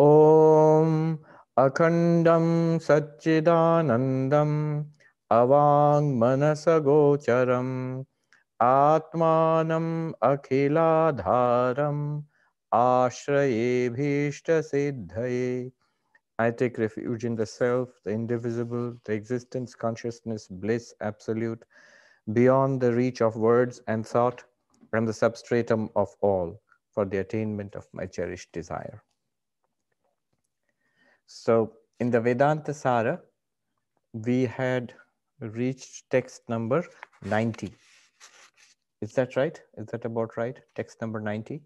ॐ अखण्डं सच्चिदानन्दम् अवाङ्मनसगोचरम् आत्मानम् अखिलाधारम् आश्रयेभीष्टसिद्धये I take refuge in the self, the indivisible, the existence, consciousness, bliss, absolute, beyond the reach of words and thought, and the substratum of all for the attainment of my cherished desire. So, in the Vedanta Sara, we had reached text number 90. Is that right? Is that about right? Text number 90?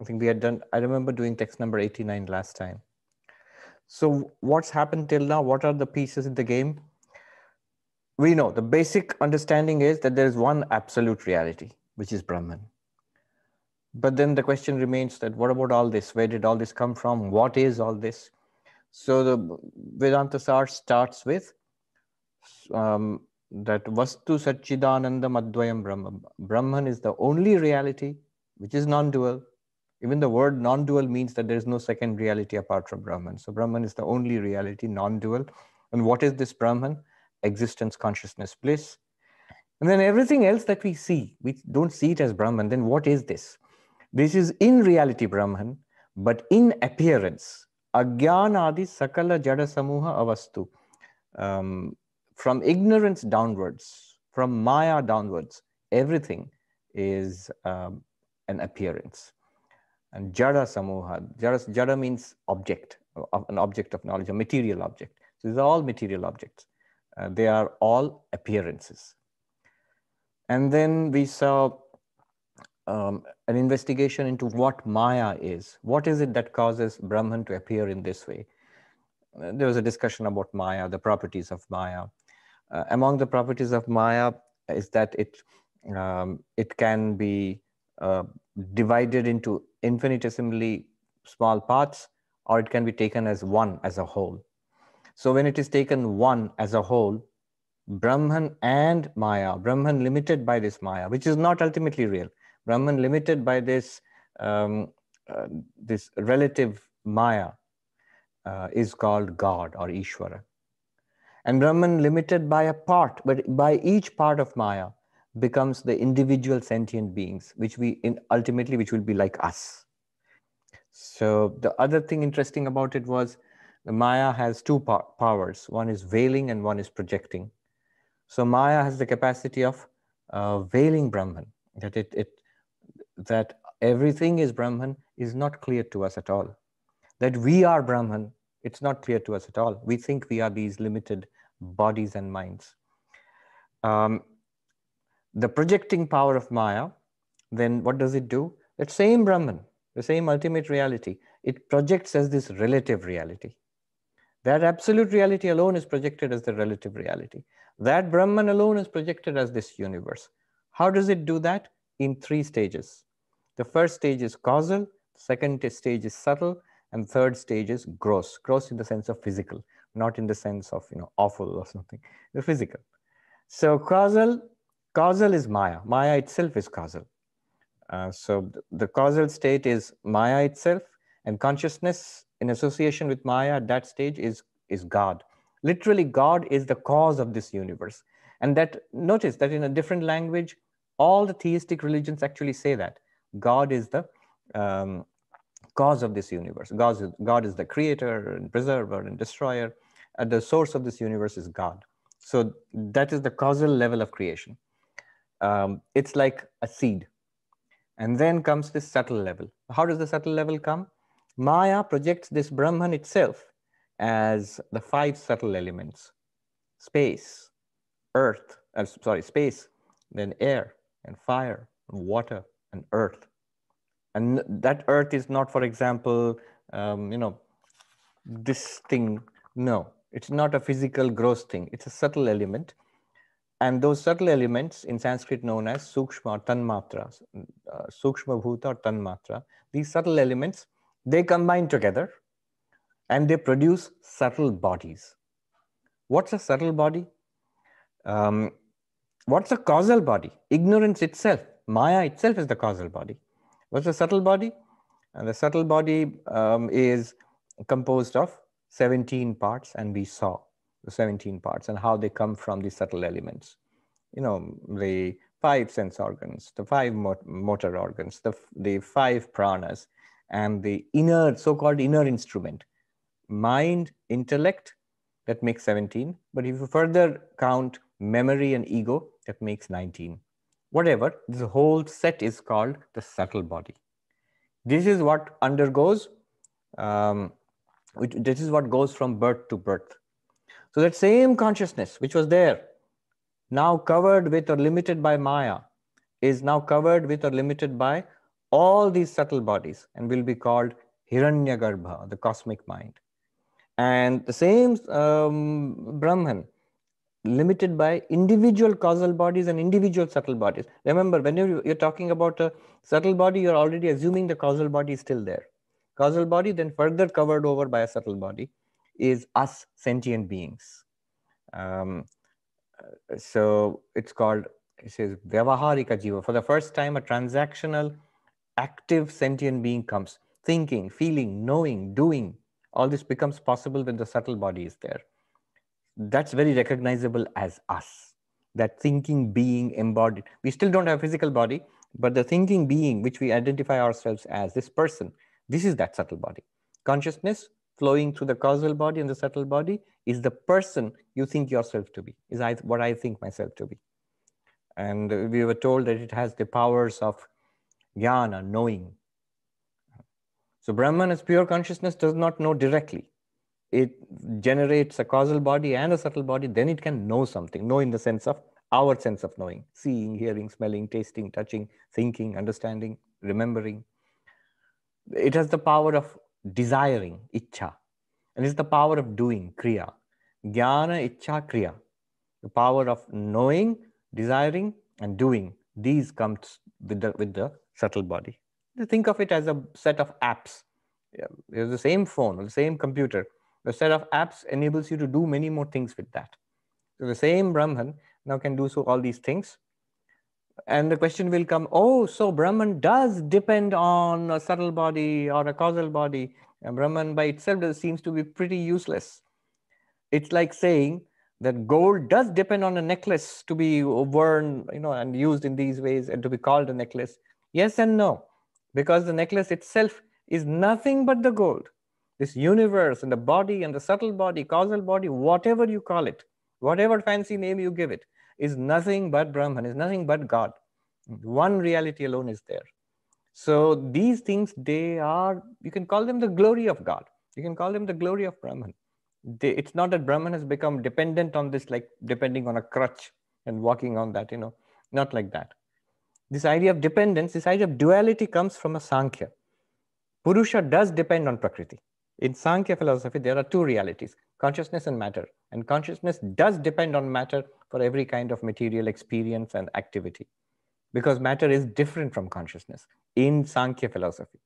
I think we had done, I remember doing text number 89 last time. So, what's happened till now? What are the pieces in the game? We know the basic understanding is that there is one absolute reality, which is Brahman. But then the question remains that what about all this? Where did all this come from? What is all this? So the Vedanta Sar starts with um, that Vastu Satchidananda Madvayam Brahman. Brahman is the only reality which is non-dual. Even the word non-dual means that there is no second reality apart from Brahman. So Brahman is the only reality, non-dual. And what is this Brahman? Existence, consciousness, bliss. And then everything else that we see, we don't see it as Brahman. Then what is this? This is in reality Brahman, but in appearance, Agyanadi Sakala Jada Samuha Avastu. Um, from ignorance downwards, from Maya downwards, everything is um, an appearance. And Jada Samuha, Jada, Jada means object, an object of knowledge, a material object. So these are all material objects. Uh, they are all appearances. And then we saw um, an investigation into what Maya is. What is it that causes Brahman to appear in this way? Uh, there was a discussion about Maya, the properties of Maya. Uh, among the properties of Maya is that it, um, it can be uh, divided into infinitesimally small parts, or it can be taken as one as a whole. So when it is taken one as a whole, Brahman and Maya, Brahman limited by this Maya, which is not ultimately real, Brahman limited by this, um, uh, this relative Maya uh, is called God or Ishvara. And Brahman limited by a part, but by each part of Maya becomes the individual sentient beings, which we in ultimately, which will be like us. So the other thing interesting about it was the Maya has two powers. One is veiling and one is projecting. So Maya has the capacity of uh, veiling Brahman, that it, it that everything is Brahman is not clear to us at all. That we are Brahman, it's not clear to us at all. We think we are these limited bodies and minds. Um, the projecting power of Maya, then what does it do? That same Brahman, the same ultimate reality, it projects as this relative reality. That absolute reality alone is projected as the relative reality. That Brahman alone is projected as this universe. How does it do that? In three stages. The first stage is causal, second stage is subtle, and third stage is gross. Gross in the sense of physical, not in the sense of you know awful or something. The physical. So causal, causal is Maya. Maya itself is causal. Uh, so the causal state is Maya itself, and consciousness in association with Maya at that stage is is God. Literally, God is the cause of this universe. And that notice that in a different language, all the theistic religions actually say that God is the um, cause of this universe. God is, God is the creator and preserver and destroyer. The source of this universe is God. So that is the causal level of creation. Um, it's like a seed. And then comes this subtle level. How does the subtle level come? Maya projects this Brahman itself as the five subtle elements space, earth, uh, sorry, space, then air, and fire and water and earth. And that earth is not, for example, um, you know, this thing. No, it's not a physical gross thing. It's a subtle element. And those subtle elements in Sanskrit known as sukshma tanmatra, uh, sukshma bhuta or tanmatra, these subtle elements, they combine together and they produce subtle bodies. What's a subtle body? Um, What's the causal body? Ignorance itself. Maya itself is the causal body. What's the subtle body? And the subtle body um, is composed of 17 parts, and we saw the 17 parts and how they come from the subtle elements. You know, the five sense organs, the five motor organs, the, the five pranas, and the inner, so-called inner instrument, mind, intellect, that makes 17. But if you further count memory and ego, that makes 19. Whatever, this whole set is called the subtle body. This is what undergoes, um, this is what goes from birth to birth. So that same consciousness which was there, now covered with or limited by Maya, is now covered with or limited by all these subtle bodies and will be called Hiranyagarbha, the cosmic mind. And the same um, Brahman, limited by individual causal bodies and individual subtle bodies. Remember, when you're, you're talking about a subtle body, you're already assuming the causal body is still there. Causal body, then further covered over by a subtle body, is us sentient beings. Um, so it's called, it says, Vyavaharika Jiva. For the first time, a transactional, active sentient being comes. Thinking, feeling, knowing, doing. All this becomes possible when the subtle body is there that's very recognizable as us. That thinking being embodied we still don't have a physical body but the thinking being which we identify ourselves as this person this is that subtle body. Consciousness flowing through the causal body and the subtle body is the person you think yourself to be is I, what i think myself to be. And we were told that it has the powers of jnana knowing. So brahman as pure consciousness does not know directly it generates a causal body and a subtle body, then it can know something, know in the sense of our sense of knowing, seeing, hearing, smelling, tasting, touching, thinking, understanding, remembering. It has the power of desiring, icha, and it's the power of doing, kriya. Jnana, icha, kriya. The power of knowing, desiring, and doing. These comes with the, with the subtle body. Think of it as a set of apps. It's the same phone, the same computer, the set of apps enables you to do many more things with that. So the same Brahman now can do so all these things. And the question will come, oh, so Brahman does depend on a subtle body or a causal body. And Brahman by itself seems to be pretty useless. It's like saying that gold does depend on a necklace to be worn, you know, and used in these ways and to be called a necklace. Yes and no, because the necklace itself is nothing but the gold this universe and the body and the subtle body, causal body, whatever you call it, whatever fancy name you give it, is nothing but Brahman, is nothing but God. One reality alone is there. So these things, they are, you can call them the glory of God. You can call them the glory of Brahman. They, it's not that Brahman has become dependent on this, like depending on a crutch and walking on that, you know, not like that. This idea of dependence, this idea of duality comes from a Sankhya. Purusha does depend on Prakriti. In Sankhya philosophy, there are two realities, consciousness and matter. And consciousness does depend on matter for every kind of material experience and activity because matter is different from consciousness in Sankhya philosophy.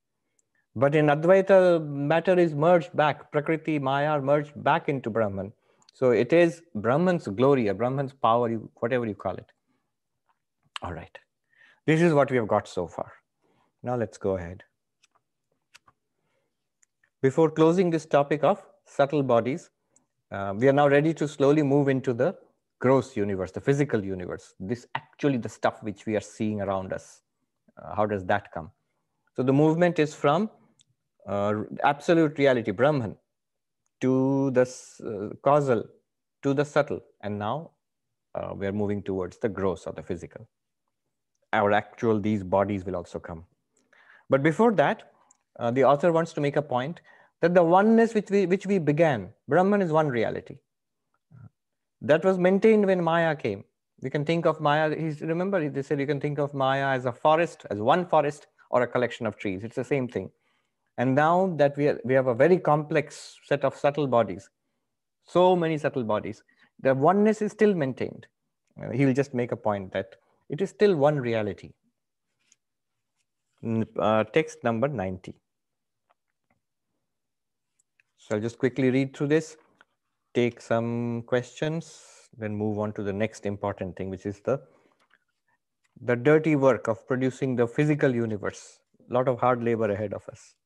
But in Advaita, matter is merged back, Prakriti, Maya are merged back into Brahman. So it is Brahman's glory, or Brahman's power, whatever you call it. All right. This is what we have got so far. Now let's go ahead. Before closing this topic of subtle bodies, uh, we are now ready to slowly move into the gross universe, the physical universe. This actually the stuff which we are seeing around us. Uh, how does that come? So the movement is from uh, absolute reality, Brahman, to the uh, causal, to the subtle, and now uh, we are moving towards the gross or the physical. Our actual, these bodies will also come. But before that, uh, the author wants to make a point that the oneness which we, which we began, Brahman is one reality. That was maintained when Maya came. We can think of Maya, he's, remember, they said you can think of Maya as a forest, as one forest or a collection of trees. It's the same thing. And now that we, are, we have a very complex set of subtle bodies, so many subtle bodies, the oneness is still maintained. Uh, he will just make a point that it is still one reality. Uh, text number 90. So I'll just quickly read through this, take some questions, then move on to the next important thing, which is the, the dirty work of producing the physical universe. A lot of hard labor ahead of us.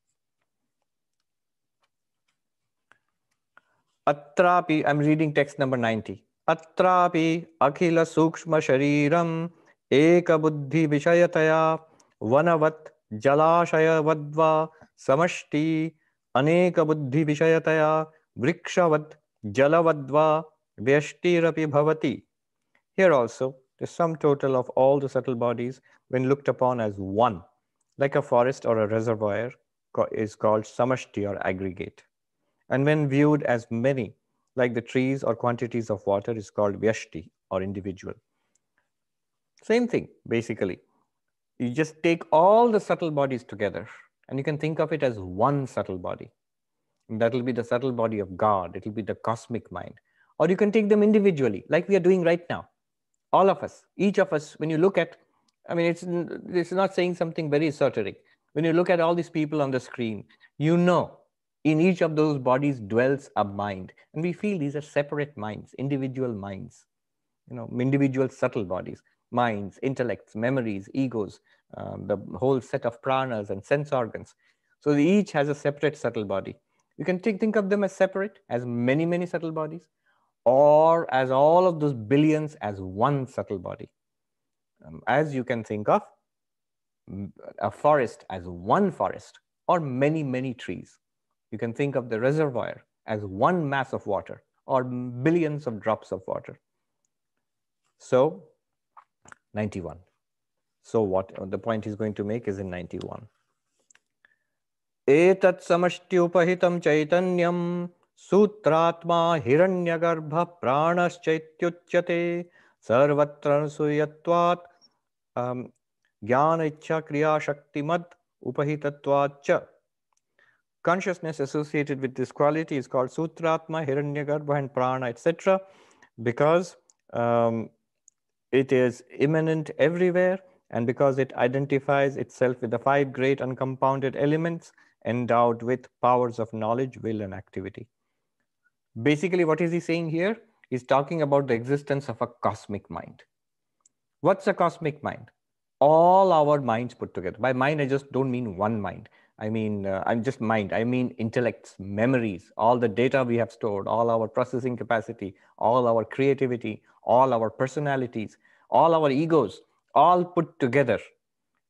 Atrapi, I'm reading text number 90. Atrapi akhila sukshma shariram ekabuddhi vishayataya vanavat jalashayavadva samashti vishayataya vrikshavad jalavadva vyashtirapi bhavati. Here also, the sum total of all the subtle bodies when looked upon as one, like a forest or a reservoir, is called samashti or aggregate. And when viewed as many, like the trees or quantities of water, is called vyashti or individual. Same thing, basically. You just take all the subtle bodies together and you can think of it as one subtle body. And that will be the subtle body of God. It will be the cosmic mind. Or you can take them individually, like we are doing right now. All of us, each of us, when you look at, I mean, it's, it's not saying something very esoteric. When you look at all these people on the screen, you know in each of those bodies dwells a mind. And we feel these are separate minds, individual minds, you know, individual subtle bodies, minds, intellects, memories, egos, um, the whole set of pranas and sense organs. So each has a separate subtle body. You can think, think of them as separate, as many, many subtle bodies, or as all of those billions as one subtle body. Um, as you can think of a forest as one forest or many, many trees. You can think of the reservoir as one mass of water or billions of drops of water. So 91. So what the point he's going to make is in 91. Etat samashtyupahitam chaitanyam sutratma hiranyagarbha pranas chaityuchyate sarvatra suyatvat jnana ichha kriya shaktimad upahitatvacha. Consciousness associated with this quality is called sutratma, hiranyagarbha and prana etc. because um, it is immanent everywhere and because it identifies itself with the five great uncompounded elements endowed with powers of knowledge, will, and activity. Basically, what is he saying here? He's talking about the existence of a cosmic mind. What's a cosmic mind? all our minds put together. By mind, I just don't mean one mind. I mean, uh, I'm just mind. I mean intellects, memories, all the data we have stored, all our processing capacity, all our creativity, all our personalities, all our egos, all put together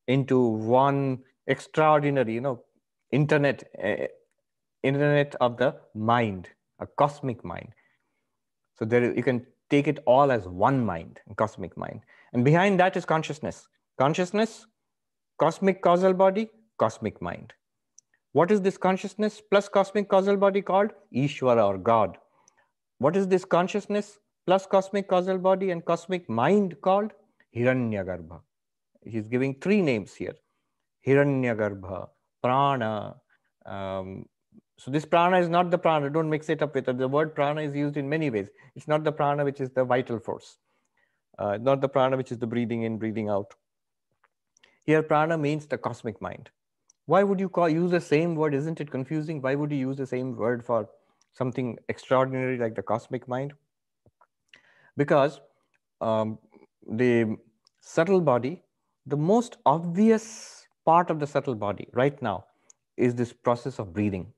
into one extraordinary, you know, internet, uh, internet of the mind, a cosmic mind. So there, you can take it all as one mind, cosmic mind. And behind that is consciousness. Consciousness, cosmic causal body, cosmic mind. What is this consciousness plus cosmic causal body called? Ishvara or God. What is this consciousness plus cosmic causal body and cosmic mind called? Hiranyagarbha. He's giving three names here. Hiranyagarbha, Prana. Um, so this prana is not the prana. Don't mix it up with it. The word prana is used in many ways. It's not the prana which is the vital force. Uh, not the prana which is the breathing in, breathing out. Here, prana means the cosmic mind. Why would you call, use the same word? Isn't it confusing? Why would you use the same word for something extraordinary like the cosmic mind? Because um, the subtle body, the most obvious part of the subtle body right now is this process of breathing,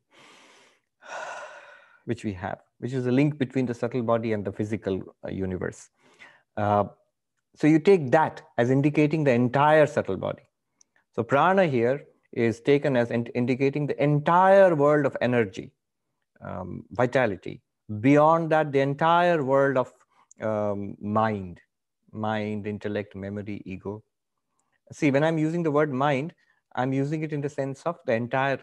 which we have, which is a link between the subtle body and the physical uh, universe. Uh, so you take that as indicating the entire subtle body. So prana here is taken as in indicating the entire world of energy, um, vitality. Beyond that, the entire world of um, mind, mind, intellect, memory, ego. See, when I'm using the word mind, I'm using it in the sense of the entire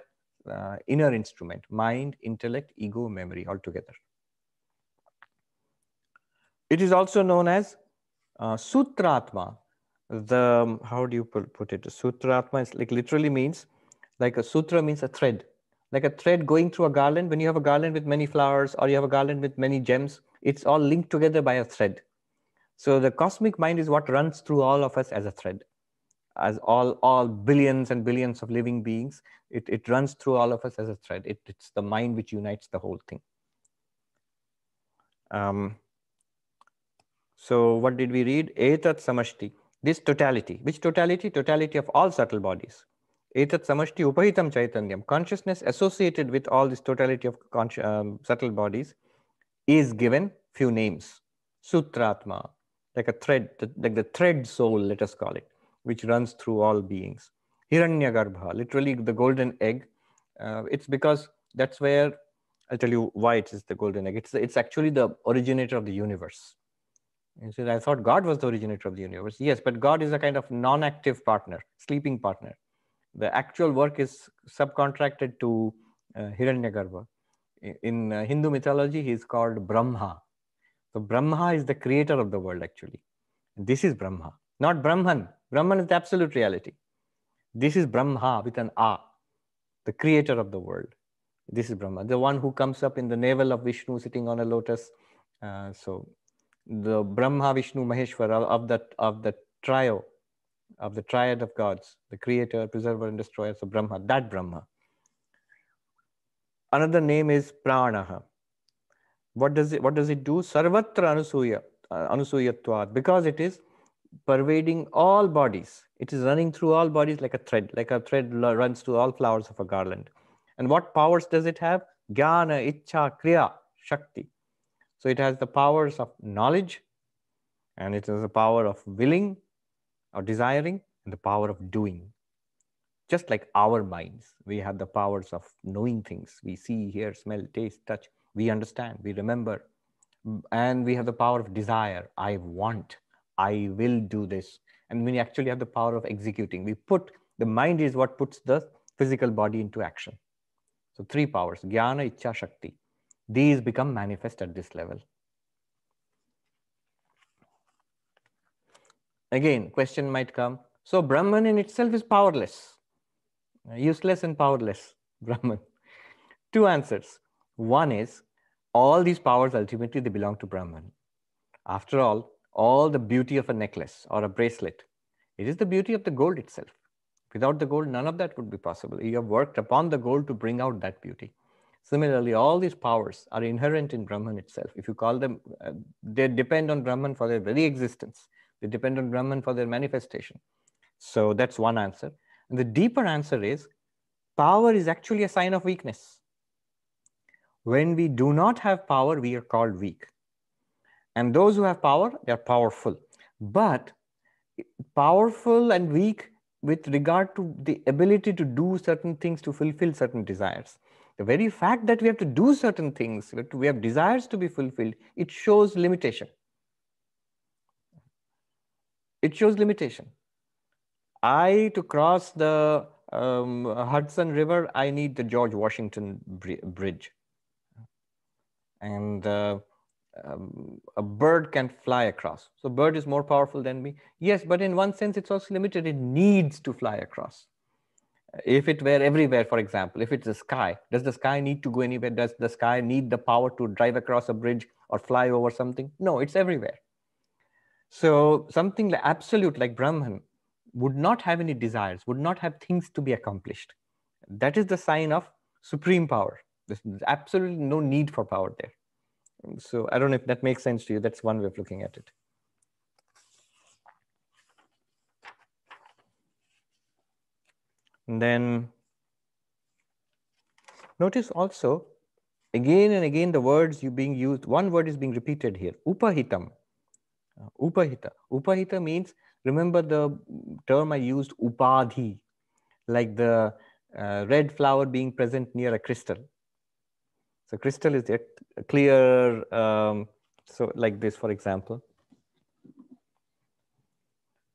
uh, inner instrument, mind, intellect, ego, memory altogether. It is also known as uh, sutratma, the, how do you put, put it? Sutratma is like literally means, like a sutra means a thread. Like a thread going through a garland. When you have a garland with many flowers or you have a garland with many gems, it's all linked together by a thread. So the cosmic mind is what runs through all of us as a thread. As all, all billions and billions of living beings, it, it runs through all of us as a thread. It, it's the mind which unites the whole thing. Um, so what did we read? Etat samashti. This totality. Which totality? Totality of all subtle bodies. Etat samashti upahitam chaitanyam. Consciousness associated with all this totality of um, subtle bodies is given few names. Sutratma, like a thread, like the thread soul, let us call it, which runs through all beings. Hiranyagarbha, literally the golden egg. Uh, it's because that's where I'll tell you why it is the golden egg. It's, it's actually the originator of the universe. You said, I thought God was the originator of the universe. Yes, but God is a kind of non active partner, sleeping partner. The actual work is subcontracted to uh, Hiranyagarbha. In uh, Hindu mythology, he is called Brahma. So, Brahma is the creator of the world, actually. This is Brahma, not Brahman. Brahman is the absolute reality. This is Brahma with an A, the creator of the world. This is Brahma, the one who comes up in the navel of Vishnu sitting on a lotus. Uh, so the Brahma, Vishnu, Maheshwara of that of the trio, of the triad of gods, the creator, preserver, and destroyer. So Brahma, that Brahma. Another name is Pranaha. What does it what does it do? Sarvatra Anusuya, uh, Anusuyatvat, because it is pervading all bodies. It is running through all bodies like a thread, like a thread runs through all flowers of a garland. And what powers does it have? Jnana, Icha, Kriya, Shakti. So it has the powers of knowledge, and it has the power of willing or desiring, and the power of doing. Just like our minds, we have the powers of knowing things. We see, hear, smell, taste, touch. We understand, we remember. And we have the power of desire. I want, I will do this. And we actually have the power of executing. We put the mind is what puts the physical body into action. So three powers, jnana, icha, shakti. These become manifest at this level. Again, question might come. So Brahman in itself is powerless, useless and powerless, Brahman. Two answers. One is all these powers ultimately they belong to Brahman. After all, all the beauty of a necklace or a bracelet, it is the beauty of the gold itself. Without the gold, none of that would be possible. You have worked upon the gold to bring out that beauty. Similarly, all these powers are inherent in Brahman itself. If you call them, uh, they depend on Brahman for their very existence. They depend on Brahman for their manifestation. So that's one answer. And the deeper answer is power is actually a sign of weakness. When we do not have power, we are called weak. And those who have power, they are powerful. But powerful and weak with regard to the ability to do certain things to fulfill certain desires. The very fact that we have to do certain things, we have desires to be fulfilled, it shows limitation. It shows limitation. I, to cross the um, Hudson River, I need the George Washington Bridge. And uh, um, a bird can fly across. So bird is more powerful than me. Yes, but in one sense, it's also limited. It needs to fly across. If it were everywhere, for example, if it's the sky, does the sky need to go anywhere? Does the sky need the power to drive across a bridge or fly over something? No, it's everywhere. So something like absolute like Brahman would not have any desires, would not have things to be accomplished. That is the sign of supreme power. There's absolutely no need for power there. So I don't know if that makes sense to you. That's one way of looking at it. And then notice also again and again the words you being used. One word is being repeated here. Upahitam. Uh, upahita. Upahita means remember the term I used upadhi, like the uh, red flower being present near a crystal. So crystal is clear, um, so like this, for example.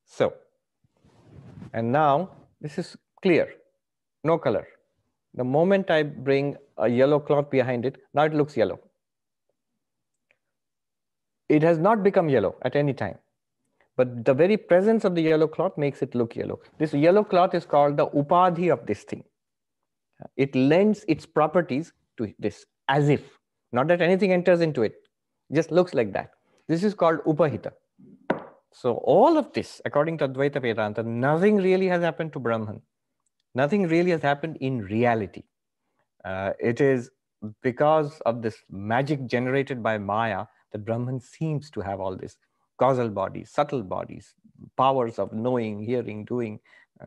So, and now this is clear, no color. The moment I bring a yellow cloth behind it, now it looks yellow. It has not become yellow at any time, but the very presence of the yellow cloth makes it look yellow. This yellow cloth is called the upadhi of this thing. It lends its properties to this as if, not that anything enters into it, just looks like that. This is called upahita. So all of this, according to Advaita Vedanta, nothing really has happened to Brahman. Nothing really has happened in reality. Uh, it is because of this magic generated by Maya that Brahman seems to have all this causal bodies, subtle bodies, powers of knowing, hearing, doing,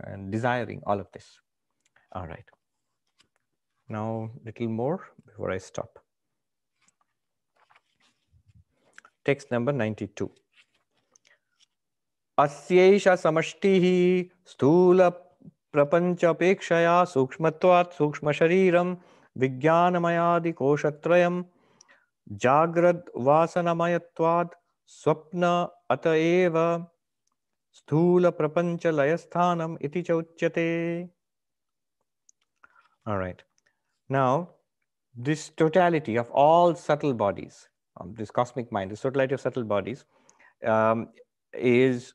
and desiring, all of this. All right. Now, little more before I stop. text number 92. अस्यैष समष्टिः स्थूल सूक्ष्मत्वात् सूक्ष्मशरीरं विज्ञानमयादिकोशत्रयं जाग्रद्वासनमयत्वात् स्वप्न अत एव स्थूलप्रपञ्चलयस्थानम् इति च उच्यते All right. Now, this totality of all subtle bodies, um, this cosmic mind, this totality of subtle bodies, um, is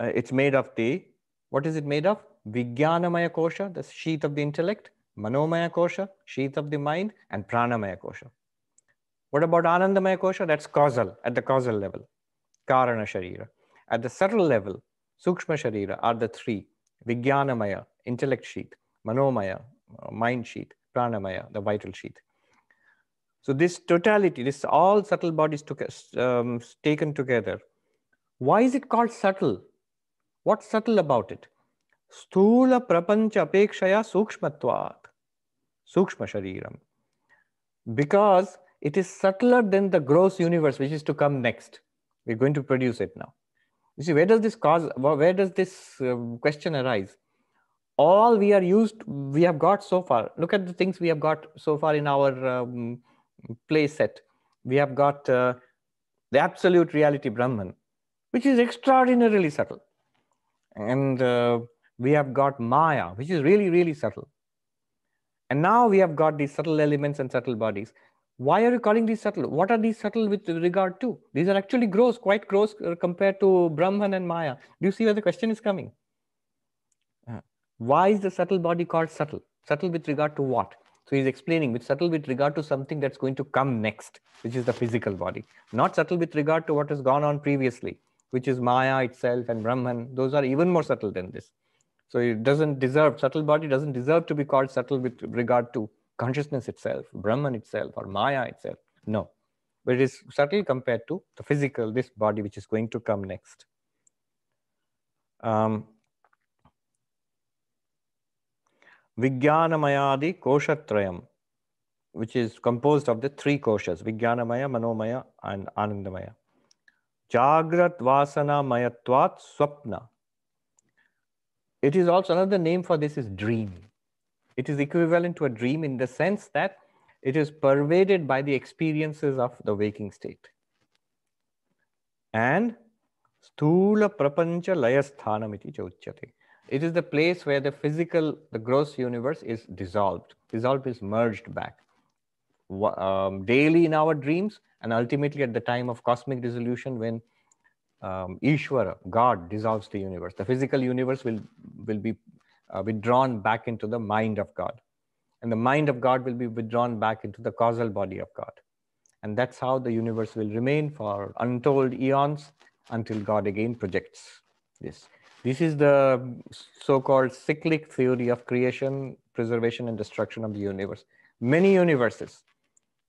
uh, it's made of the what is it made of? Vijnanamaya kosha, the sheath of the intellect, Manomaya kosha, sheath of the mind, and Pranamaya kosha. What about Anandamaya kosha? That's causal, at the causal level, Karana Sharira. At the subtle level, Sukshma Sharira are the three Vijnanamaya, intellect sheath, Manomaya, uh, mind sheath, Pranamaya, the vital sheath. So this totality, this all subtle bodies um, taken together. Why is it called subtle? What's subtle about it? Stula prapancha apekshaya sukshmatvat. Sukshma shariram. Because it is subtler than the gross universe which is to come next. We're going to produce it now. You see, where does this cause, where does this uh, question arise? All we are used, we have got so far. Look at the things we have got so far in our um, play set. We have got uh, the absolute reality Brahman, which is extraordinarily subtle. And uh, we have got Maya, which is really, really subtle. And now we have got these subtle elements and subtle bodies. Why are you calling these subtle? What are these subtle with regard to? These are actually gross, quite gross uh, compared to Brahman and Maya. Do you see where the question is coming? Why is the subtle body called subtle? Subtle with regard to what? So he's explaining with subtle with regard to something that's going to come next, which is the physical body. Not subtle with regard to what has gone on previously, which is Maya itself and Brahman. Those are even more subtle than this. So it doesn't deserve, subtle body doesn't deserve to be called subtle with regard to consciousness itself, Brahman itself, or Maya itself. No. But it is subtle compared to the physical, this body which is going to come next. Um, Vijnanamayadi Koshatrayam, which is composed of the three koshas, Vijnanamaya, Manomaya, and Anandamaya. Jagrat Vasana Mayatvat Swapna. It is also another name for this is dream. It is equivalent to a dream in the sense that it is pervaded by the experiences of the waking state. And Stula Prapancha Layasthanamiti Chauchyate. It is the place where the physical, the gross universe is dissolved. Dissolved is merged back. Um, daily in our dreams, and ultimately at the time of cosmic dissolution, when um, Ishvara, God, dissolves the universe, the physical universe will, will be uh, withdrawn back into the mind of God. And the mind of God will be withdrawn back into the causal body of God. And that's how the universe will remain for untold eons until God again projects this. This is the so-called cyclic theory of creation, preservation, and destruction of the universe. Many universes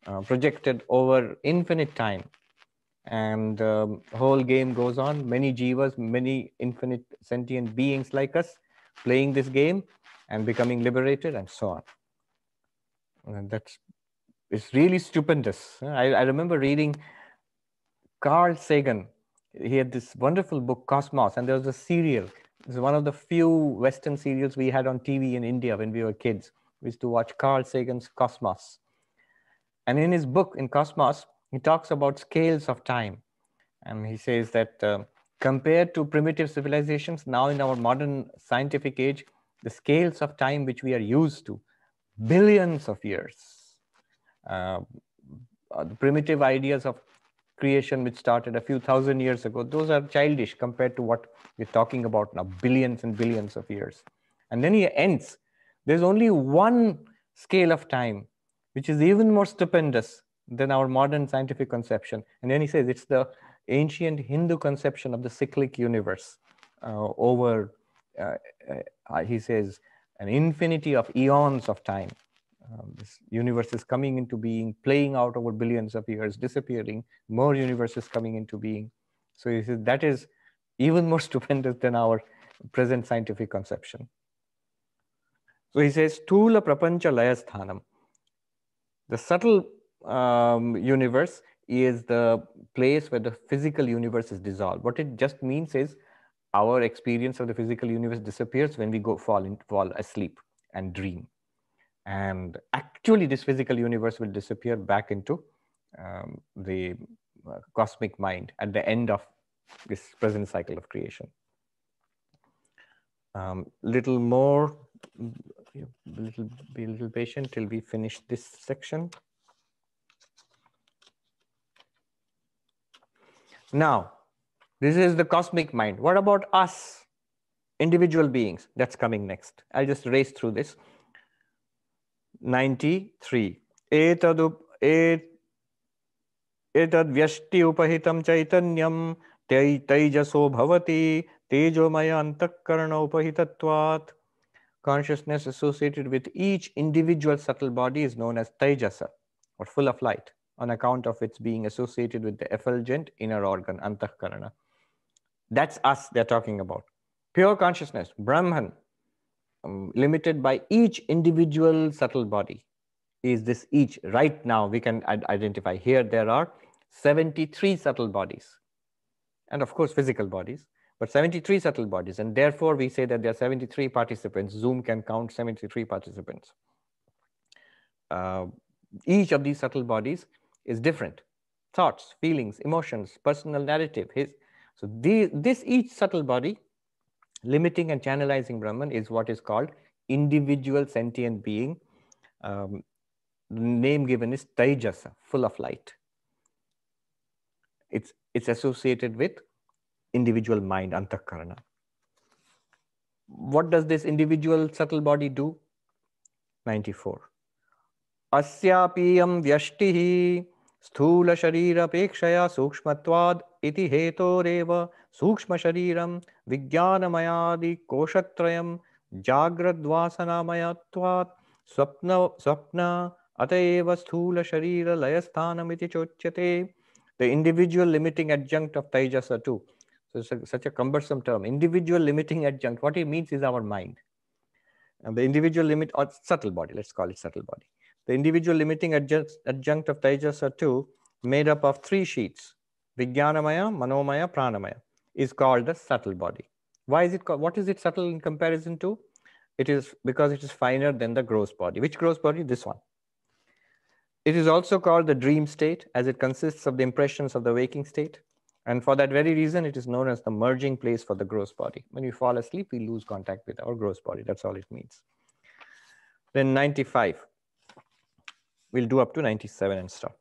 uh, projected over infinite time. And the um, whole game goes on. Many jivas, many infinite sentient beings like us playing this game and becoming liberated and so on. And that's it's really stupendous. I, I remember reading Carl Sagan. He had this wonderful book, Cosmos, and there was a serial. It was one of the few Western serials we had on TV in India when we were kids. We used to watch Carl Sagan's Cosmos. And in his book, in Cosmos, he talks about scales of time. And he says that uh, compared to primitive civilizations, now in our modern scientific age, the scales of time which we are used to, billions of years. Uh, uh, the primitive ideas of creation which started a few thousand years ago, those are childish compared to what we're talking about now, billions and billions of years. And then he ends, there's only one scale of time, which is even more stupendous than our modern scientific conception. And then he says it's the ancient Hindu conception of the cyclic universe uh, over, uh, uh, he says, an infinity of eons of time. Um, this universe is coming into being, playing out over billions of years, disappearing, more universes coming into being. So he says that is even more stupendous than our present scientific conception. So he says, Tula Prapancha Layasthanam. The subtle um, universe is the place where the physical universe is dissolved. What it just means is our experience of the physical universe disappears when we go fall in, fall asleep and dream. And actually, this physical universe will disappear back into um, the uh, cosmic mind at the end of this present cycle of creation. Um, little more, little, be a little patient till we finish this section. Now, this is the cosmic mind. What about us, individual beings? That's coming next. I'll just race through this. 93. Etadu, et, etad vyashti upahitam chaitanyam taijaso bhavati tejomaya antakarana upahitatvat. Consciousness associated with each individual subtle body is known as Taijasa, or full of light, on account of its being associated with the effulgent inner organ, Antakarana. That's us they're talking about. Pure consciousness, Brahman, limited by each individual subtle body. Is this each? Right now, we can identify here there are 73 subtle bodies, and of course, physical bodies, but 73 subtle bodies. And therefore, we say that there are 73 participants. Zoom can count 73 participants. Uh, each of these subtle bodies is different thoughts, feelings, emotions, personal narrative, his, so the, this each subtle body, limiting and channelizing Brahman is what is called individual sentient being. Um, name given is Taijasa, full of light. It's, it's associated with individual mind, Antakarana. What does this individual subtle body do? 94. Asyapiyam vyashtihi sthula sharira pekshaya sukshmatvad इति हेतोरेव सूक्ष्म शरीरं विज्ञानमयादि कोशत्रयं जाग्रद्वासनामयत्वात् स्वप्न स्वप्न अत स्थूल शरीर लयस्थानमिति चोच्यते the individual limiting adjunct of taijasa too so such a cumbersome term individual limiting adjunct what it means is our mind and the individual limit or subtle body let's call it subtle body the individual limiting adjunct of taijasa to made up of three sheets Vijnanamaya, Manomaya, Pranamaya, is called the subtle body. Why is it called, what is it subtle in comparison to? It is because it is finer than the gross body. Which gross body? This one. It is also called the dream state as it consists of the impressions of the waking state. And for that very reason, it is known as the merging place for the gross body. When we fall asleep, we lose contact with our gross body. That's all it means. Then 95. We'll do up to 97 and stop.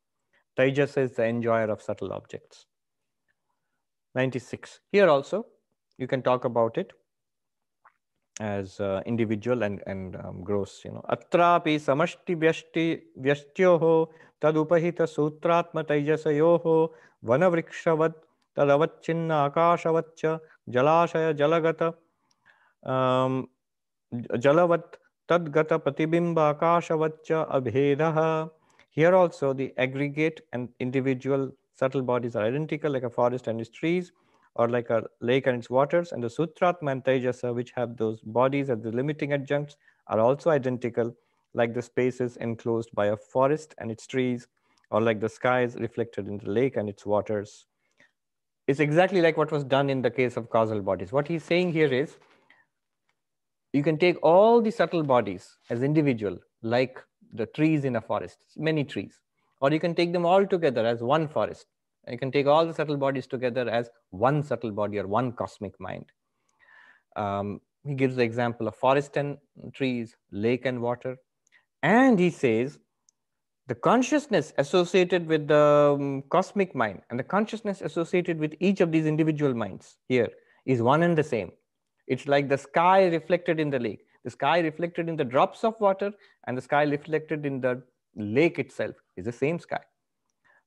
Taijasa is the enjoyer of subtle objects. 96. Here also, you can talk about it as uh, individual and, and um, gross. You know, atrapi samashti vyashti vyashtyoho tadupahita sutratma taijasayoho vanavrikshavat tadavachinna akashavaccha jalashaya jalagata um, jalavat tadgata patibimba akashavaccha abhedaha. Here also the aggregate and individual subtle bodies are identical like a forest and its trees or like a lake and its waters and the Sutratma and Taijasa which have those bodies as the limiting adjuncts are also identical like the spaces enclosed by a forest and its trees or like the skies reflected in the lake and its waters. It's exactly like what was done in the case of causal bodies. What he's saying here is you can take all the subtle bodies as individual, like the trees in a forest, many trees, or you can take them all together as one forest. You can take all the subtle bodies together as one subtle body or one cosmic mind. Um, he gives the example of forest and trees, lake and water. And he says the consciousness associated with the um, cosmic mind and the consciousness associated with each of these individual minds here is one and the same. It's like the sky reflected in the lake, the sky reflected in the drops of water, and the sky reflected in the lake itself is the same sky.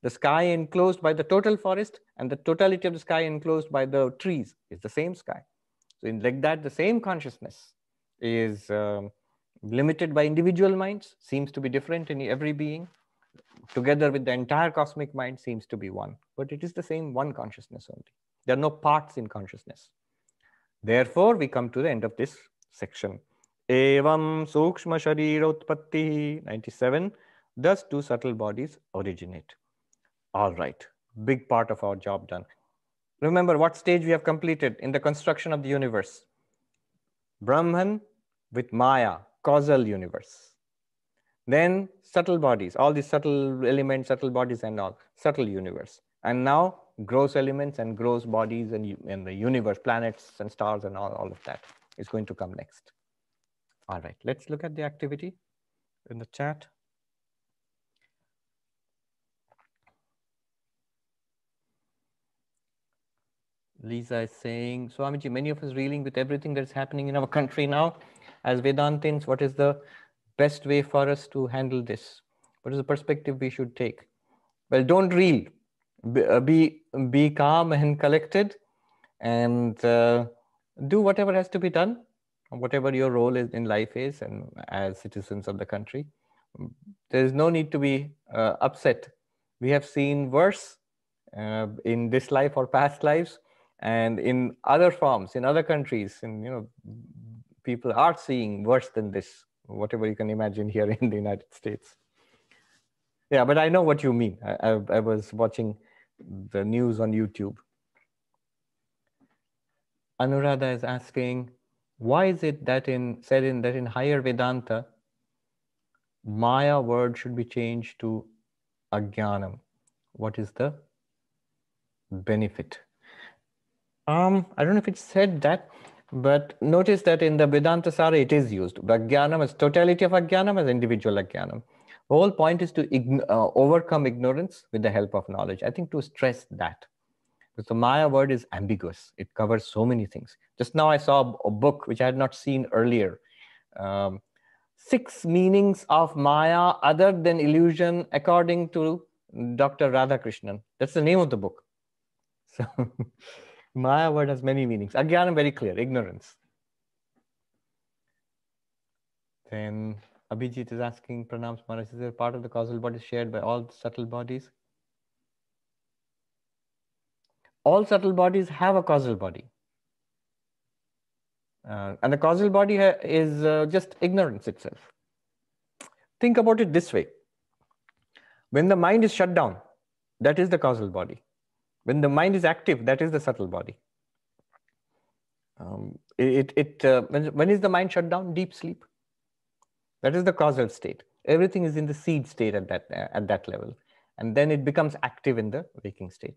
the sky enclosed by the total forest and the totality of the sky enclosed by the trees is the same sky. So in like that, the same consciousness is um, limited by individual minds, seems to be different in every being, together with the entire cosmic mind seems to be one. But it is the same one consciousness only. There are no parts in consciousness. Therefore, we come to the end of this section. Evam Sukshma Sharirotpatti 97. Thus, two subtle bodies originate. All right, big part of our job done. Remember what stage we have completed in the construction of the universe. Brahman with Maya, causal universe. Then subtle bodies, all these subtle elements, subtle bodies and all, subtle universe. And now gross elements and gross bodies and, and the universe, planets and stars and all, all of that is going to come next. All right, let's look at the activity in the chat. Lisa is saying, Swamiji, many of us reeling with everything that's happening in our country now. As Vedantins, what is the best way for us to handle this? What is the perspective we should take? Well, don't reel. Be, uh, be, calm and collected and uh, do whatever has to be done, whatever your role is in life is, and as citizens of the country. There is no need to be uh, upset. We have seen worse uh, in this life or past lives and in other forms in other countries and you know people are seeing worse than this whatever you can imagine here in the united states yeah but i know what you mean i, I, I was watching the news on youtube anuradha is asking why is it that in said in that in higher vedanta maya word should be changed to ajnanam what is the benefit um, I don't know if it said that, but notice that in the Vedanta Sara it is used. Vajnanam as totality of Ajnanam as individual Ajnanam. The whole point is to uh, overcome ignorance with the help of knowledge. I think to stress that. The Maya word is ambiguous. It covers so many things. Just now I saw a book which I had not seen earlier. Um, six meanings of Maya other than illusion according to Dr. Radhakrishnan. That's the name of the book. So Maya word has many meanings. Ajnana, very clear, ignorance. Then Abhijit is asking, Pranams Maharaj, is there part of the causal body shared by all subtle bodies? All subtle bodies have a causal body. Uh, and the causal body is uh, just ignorance itself. Think about it this way. When the mind is shut down, that is the causal body. When the mind is active, that is the subtle body. Um, it, it, uh, when, when is the mind shut down? Deep sleep. That is the causal state. Everything is in the seed state at that, at that level. And then it becomes active in the waking state.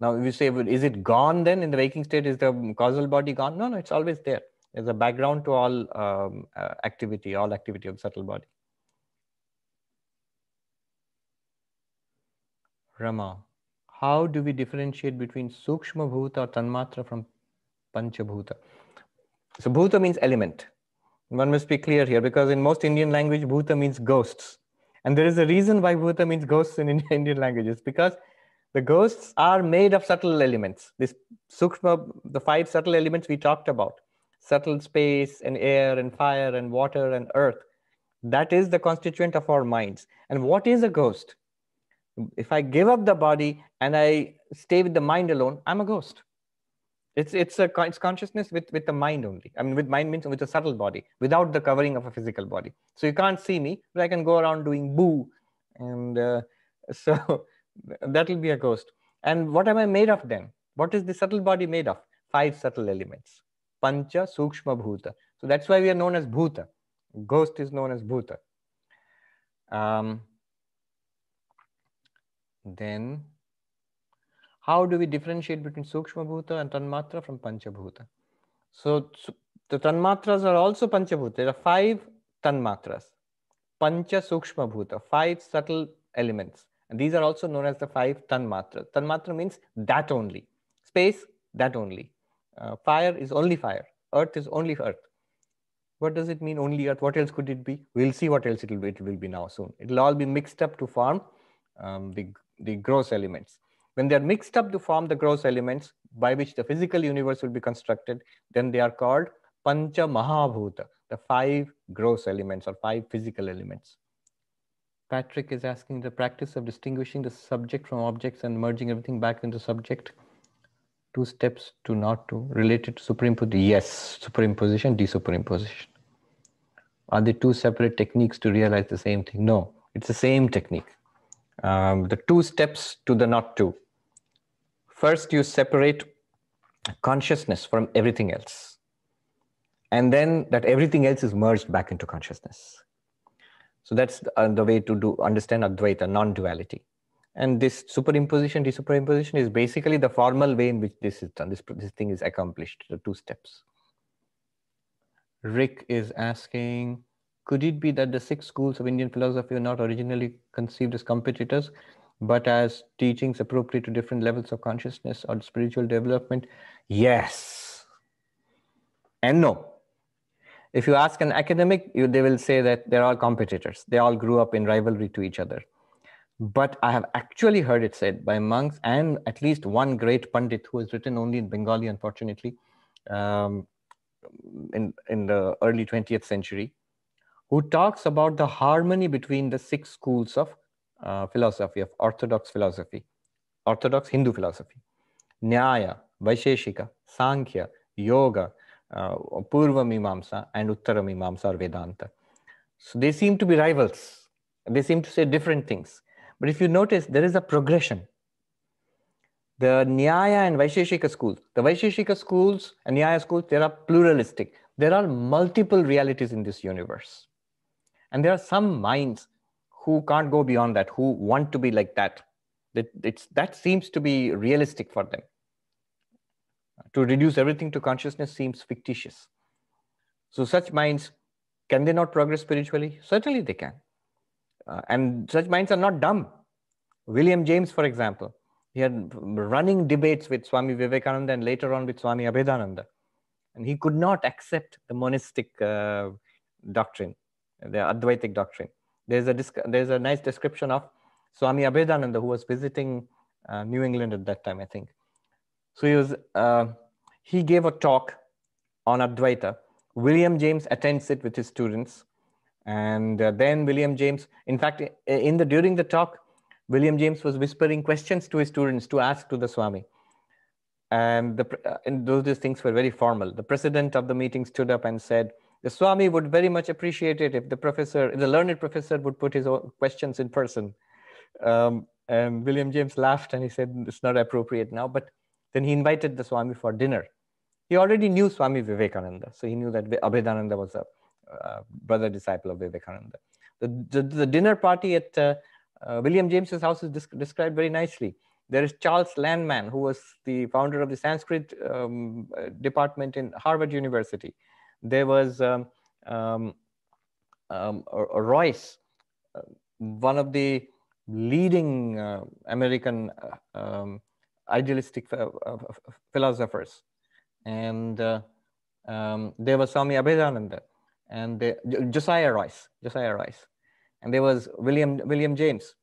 Now, if you say, is it gone then in the waking state? Is the causal body gone? No, no, it's always there. There's a background to all um, uh, activity, all activity of subtle body. Rama, how do we differentiate between Sukshma Bhuta or Tanmatra from Panchabhuta? So Bhuta means element. One must be clear here because in most Indian language, Bhuta means ghosts. And there is a reason why Bhuta means ghosts in Indian languages because the ghosts are made of subtle elements. This Sukshma, the five subtle elements we talked about, subtle space and air and fire and water and earth, that is the constituent of our minds. And what is a ghost? if I give up the body and I stay with the mind alone, I'm a ghost. It's it's a it's consciousness with with the mind only. I mean, with mind means with a subtle body, without the covering of a physical body. So you can't see me, but I can go around doing boo, and uh, so that will be a ghost. And what am I made of then? What is the subtle body made of? Five subtle elements: pancha, sukshma, bhuta. So that's why we are known as bhuta. Ghost is known as bhuta. Um, then, how do we differentiate between Sukshma Bhuta and Tanmatra from pancha Panchabhuta? So, the Tanmatras are also Panchabhuta. There are five Tanmatras. Pancha Sukshma Bhuta, five subtle elements. And these are also known as the five Tanmatra. Tanmatra means that only. Space, that only. Uh, fire is only fire. Earth is only earth. What does it mean only earth? What else could it be? We'll see what else it will be, it will be now soon. It will all be mixed up to form um, the the gross elements. When they're mixed up to form the gross elements by which the physical universe will be constructed, then they are called Pancha Mahabhuta, the five gross elements or five physical elements. Patrick is asking the practice of distinguishing the subject from objects and merging everything back into subject. Two steps to not to related to superimposition. Yes, superimposition, desuperimposition. Are they two separate techniques to realize the same thing? No, it's the same technique. Um, the two steps to the not to. First, you separate consciousness from everything else. And then that everything else is merged back into consciousness. So that's the, uh, the way to do understand Advaita, non-duality. And this superimposition, desuperimposition is basically the formal way in which this is done. This, this thing is accomplished, the two steps. Rick is asking, could it be that the six schools of Indian philosophy were not originally conceived as competitors, but as teachings appropriate to different levels of consciousness or spiritual development? Yes. And no. If you ask an academic, you, they will say that they're all competitors. They all grew up in rivalry to each other. But I have actually heard it said by monks and at least one great Pandit who has written only in Bengali, unfortunately, um, in, in the early 20th century, who talks about the harmony between the six schools of uh, philosophy, of orthodox philosophy, orthodox Hindu philosophy. Nyaya, Vaisheshika, Sankhya, Yoga, uh, Purva Mimamsa, and Uttara Mimamsa or Vedanta. So they seem to be rivals. They seem to say different things. But if you notice, there is a progression. The Nyaya and Vaisheshika schools, the Vaisheshika schools and Nyaya schools, they are pluralistic. There are multiple realities in this universe. And there are some minds who can't go beyond that, who want to be like that. That, that seems to be realistic for them. To reduce everything to consciousness seems fictitious. So, such minds, can they not progress spiritually? Certainly they can. Uh, and such minds are not dumb. William James, for example, he had running debates with Swami Vivekananda and later on with Swami Abhedananda. And he could not accept the monistic uh, doctrine, the Advaitic doctrine. There's a, there's a nice description of Swami Abhedananda, who was visiting uh, New England at that time, I think. So he was, uh, he gave a talk on Advaita. William James attends it with his students. And uh, then William James, in fact, in the, during the talk, William James was whispering questions to his students to ask to the Swami. And, the, uh, and those, those things were very formal. The president of the meeting stood up and said, the Swami would very much appreciate it if the professor, if the learned professor would put his questions in person. Um, and William James laughed and he said, it's not appropriate now. But then he invited the Swami for dinner. He already knew Swami Vivekananda. So he knew that Abhedananda was a uh, brother disciple of Vivekananda. The, the, the dinner party at uh, uh, William James's house is described very nicely. There is Charles Lanman, who was the founder of the Sanskrit um, uh, department in Harvard University. There was um, um, um, Royce, uh, one of the leading uh, American um, idealistic philosophers. And um, there was Swami Abhedananda and Josiah Royce, Josiah Royce. And there was William, William James.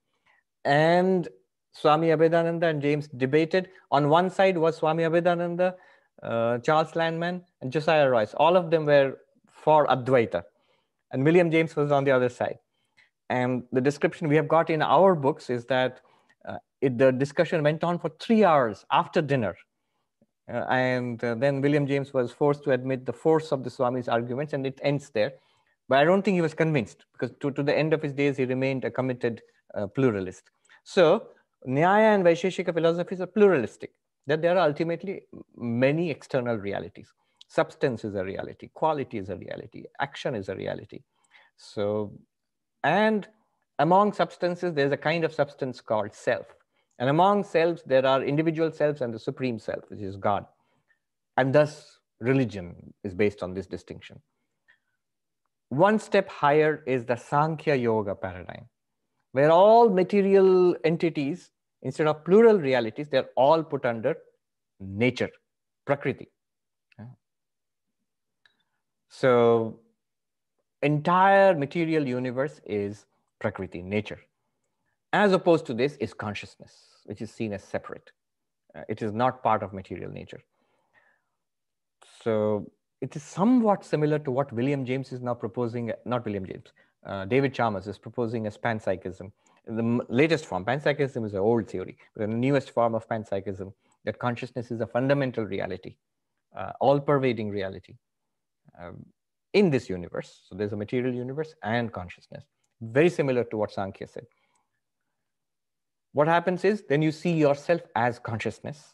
And Swami Abhedananda and James debated. On one side was Swami Abhedananda, uh, Charles Lanman, and Josiah Royce. All of them were for Advaita. And William James was on the other side. And the description we have got in our books is that uh, it, the discussion went on for three hours after dinner. Uh, and uh, then William James was forced to admit the force of the Swami's arguments, and it ends there. But I don't think he was convinced because to, to the end of his days, he remained a committed uh, pluralist. So, Nyaya and Vaisheshika philosophies are pluralistic, that there are ultimately many external realities. Substance is a reality, quality is a reality, action is a reality. So, and among substances, there's a kind of substance called self. And among selves, there are individual selves and the supreme self, which is God. And thus, religion is based on this distinction. One step higher is the Sankhya Yoga paradigm, where all material entities, instead of plural realities, they're all put under nature, prakriti. So, entire material universe is prakriti, nature. as opposed to this is consciousness, which is seen as separate. Uh, it is not part of material nature. So it is somewhat similar to what William James is now proposing, not William James, uh, David Chalmers is proposing as panpsychism. The latest form, panpsychism is an old theory, but the newest form of panpsychism, that consciousness is a fundamental reality, uh, all pervading reality um, in this universe. So there's a material universe and consciousness, very similar to what Sankhya said. What happens is then you see yourself as consciousness.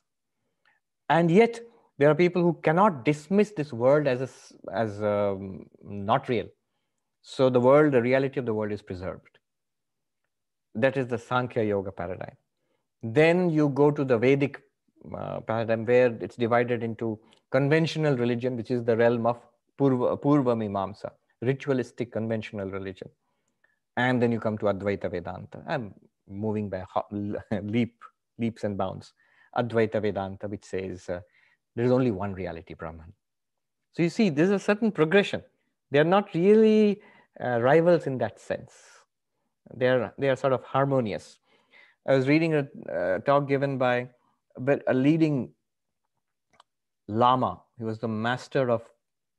And yet there are people who cannot dismiss this world as, a, as um, not real. So the world, the reality of the world is preserved. That is the Sankhya Yoga paradigm. Then you go to the Vedic uh, paradigm where it's divided into conventional religion, which is the realm of Purva, Purva Mimamsa, ritualistic conventional religion. And then you come to Advaita Vedanta. I'm moving by leap, leaps and bounds. Advaita Vedanta, which says uh, there is only one reality, Brahman. So you see, there's a certain progression. They are not really uh, rivals in that sense. They are, they are sort of harmonious. I was reading a, a talk given by a leading Lama. He was the master of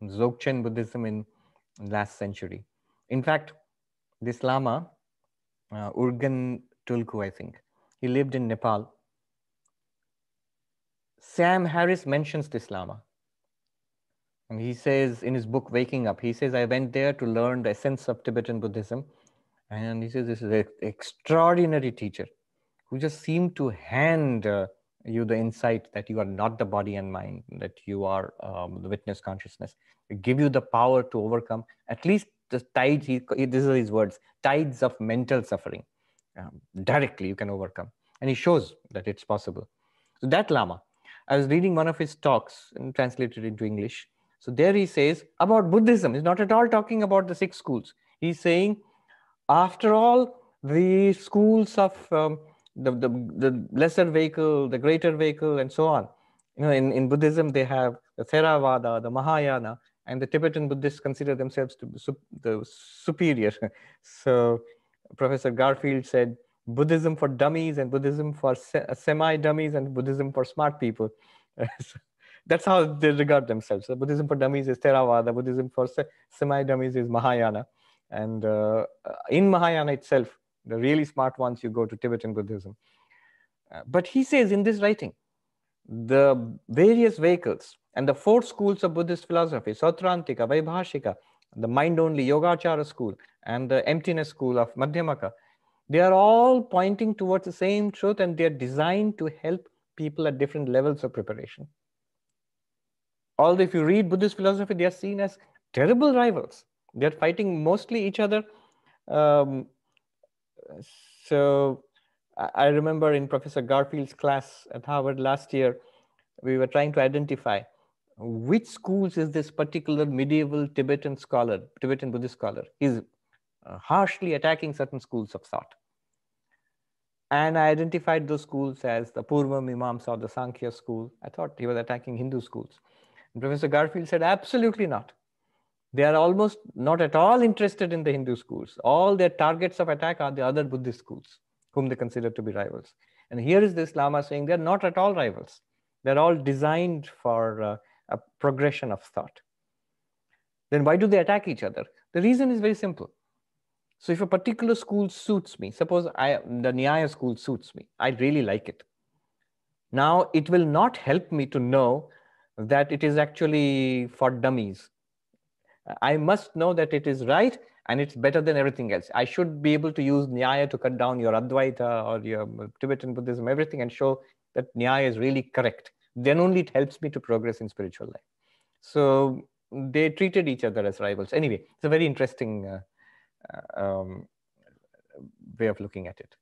Dzogchen Buddhism in last century. In fact, this Lama, uh, Urgen Tulku, I think, he lived in Nepal. Sam Harris mentions this Lama. And he says in his book, Waking Up, he says, I went there to learn the essence of Tibetan Buddhism. And he says, this is an extraordinary teacher who just seemed to hand uh, you the insight that you are not the body and mind, that you are um, the witness consciousness, give you the power to overcome at least the tides, he, these are his words, tides of mental suffering. Um, directly you can overcome. And he shows that it's possible. So that Lama, I was reading one of his talks and translated into English. So there he says about Buddhism. He's not at all talking about the six schools. He's saying, after all, the schools of um, the, the, the lesser vehicle, the greater vehicle, and so on. You know, in, in Buddhism, they have the Theravada, the Mahayana, and the Tibetan Buddhists consider themselves to be the superior. so Professor Garfield said, Buddhism for dummies and Buddhism for se semi-dummies and Buddhism for smart people. that's how they regard themselves. So Buddhism for dummies is Theravada, Buddhism for se semi-dummies is Mahayana. And uh, in Mahayana itself, the really smart ones, you go to Tibetan Buddhism. Uh, but he says in this writing, the various vehicles and the four schools of Buddhist philosophy, Sautrantika, Vaibhashika, the mind-only Yogacara school, and the emptiness school of Madhyamaka, they are all pointing towards the same truth and they're designed to help people at different levels of preparation. Although if you read Buddhist philosophy, they are seen as terrible rivals. They're fighting mostly each other um, so I remember in Professor Garfield's class at Harvard last year, we were trying to identify which schools is this particular medieval Tibetan scholar, Tibetan Buddhist scholar. He's uh, harshly attacking certain schools of thought. And I identified those schools as the Purva Mimamsa or the Sankhya school. I thought he was attacking Hindu schools. And Professor Garfield said, absolutely not. They are almost not at all interested in the Hindu schools. All their targets of attack are the other Buddhist schools, whom they consider to be rivals. And here is this Lama saying they're not at all rivals. They're all designed for uh, a progression of thought. Then why do they attack each other? The reason is very simple. So if a particular school suits me, suppose I, the Nyaya school suits me, I really like it. Now it will not help me to know that it is actually for dummies I must know that it is right and it's better than everything else. I should be able to use Nyaya to cut down your Advaita or your Tibetan Buddhism, everything, and show that Nyaya is really correct. Then only it helps me to progress in spiritual life. So they treated each other as rivals. Anyway, it's a very interesting uh, uh um, way of looking at it.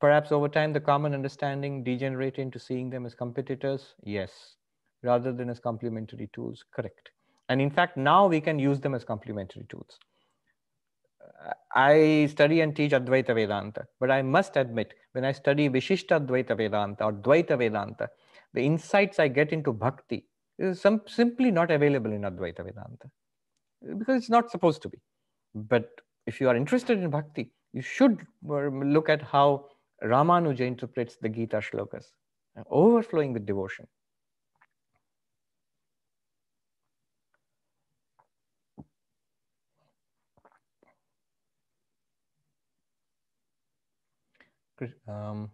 Perhaps over time, the common understanding degenerated into seeing them as competitors? Yes. Rather than as complementary tools? Correct. And in fact, now we can use them as complementary tools. I study and teach Advaita Vedanta, but I must admit, when I study Vishishta Advaita Vedanta or Dvaita Vedanta, the insights I get into bhakti is some, simply not available in Advaita Vedanta because it's not supposed to be. But if you are interested in bhakti, You should look at how Ramanuja interprets the Gita shlokas, overflowing with devotion. Um,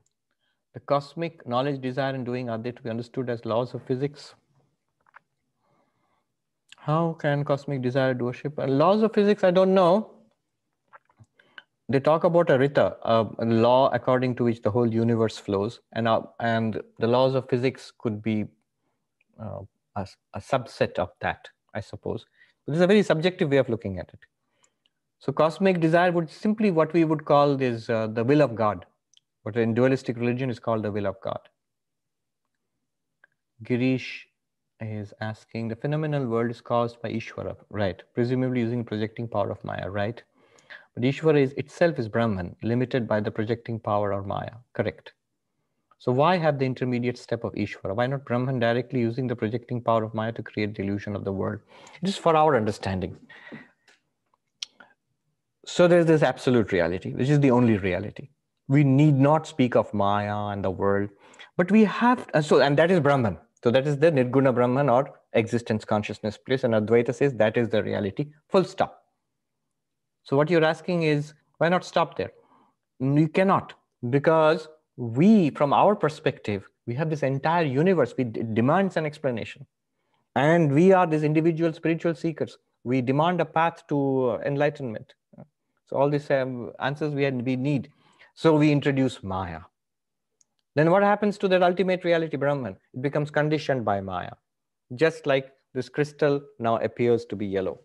the cosmic knowledge, desire, and doing are they to be understood as laws of physics? How can cosmic desire do worship? Uh, laws of physics, I don't know. They talk about a rita, a, a law according to which the whole universe flows, and uh, and the laws of physics could be uh, a, a, subset of that, I suppose. But this is a very subjective way of looking at it. So cosmic desire would simply what we would call is uh, the will of God what in dualistic religion is called the will of God. Girish is asking the phenomenal world is caused by Ishvara, right? Presumably using projecting power of Maya, right? But Ishvara is itself is Brahman, limited by the projecting power of Maya, correct? So why have the intermediate step of Ishvara? Why not Brahman directly using the projecting power of Maya to create the illusion of the world? Is for our understanding. So there's this absolute reality, which is the only reality we need not speak of Maya and the world, but we have, so, and that is Brahman. So that is the Nirguna Brahman or existence consciousness place. And Advaita says that is the reality, full stop. So what you're asking is, why not stop there? You cannot, because we, from our perspective, we have this entire universe, we demands an explanation. And we are these individual spiritual seekers. We demand a path to enlightenment. So all these um, answers we, had, we need. So we introduce Maya. Then what happens to that ultimate reality, Brahman? It becomes conditioned by Maya. Just like this crystal now appears to be yellow.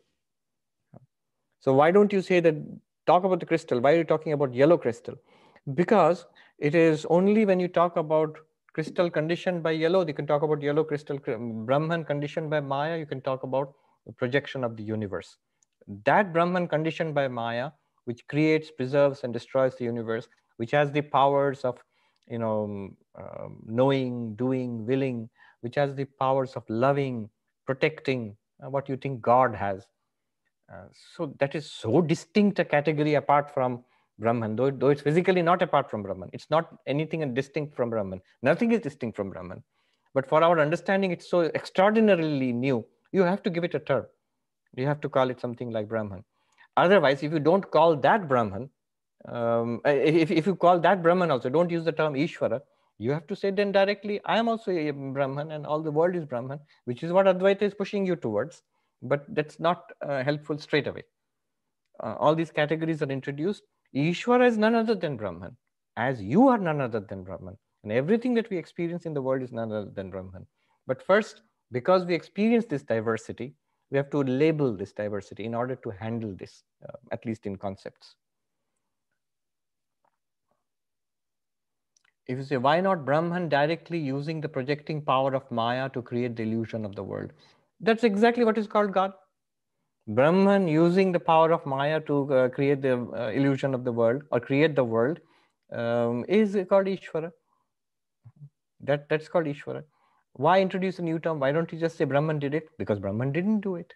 So why don't you say that, talk about the crystal? Why are you talking about yellow crystal? Because it is only when you talk about crystal conditioned by yellow, you can talk about yellow crystal, Brahman conditioned by Maya, you can talk about the projection of the universe. That Brahman conditioned by Maya, which creates, preserves, and destroys the universe, which has the powers of you know um, knowing doing willing which has the powers of loving protecting uh, what you think god has. Uh, so that is so distinct a category apart from brahman though, though it's physically not apart from brahman. It's not anything distinct from brahman. Nothing is distinct from brahman. But for our understanding it's so extraordinarily new you have to give it a term. You have to call it something like brahman. Otherwise if you don't call that brahman um, if, if you call that Brahman also, don't use the term Ishvara. You have to say then directly, I am also a Brahman and all the world is Brahman, which is what Advaita is pushing you towards. But that's not uh, helpful straight away. Uh, all these categories are introduced. Ishvara is none other than Brahman, as you are none other than Brahman. And everything that we experience in the world is none other than Brahman. But first, because we experience this diversity, we have to label this diversity in order to handle this, uh, at least in concepts. If you say, why not Brahman directly using the projecting power of Maya to create the illusion of the world? That's exactly what is called God. Brahman using the power of Maya to uh, create the uh, illusion of the world or create the world um, is called Ishvara. That, that's called Ishvara. Why introduce a new term? Why don't you just say Brahman did it? Because Brahman didn't do it.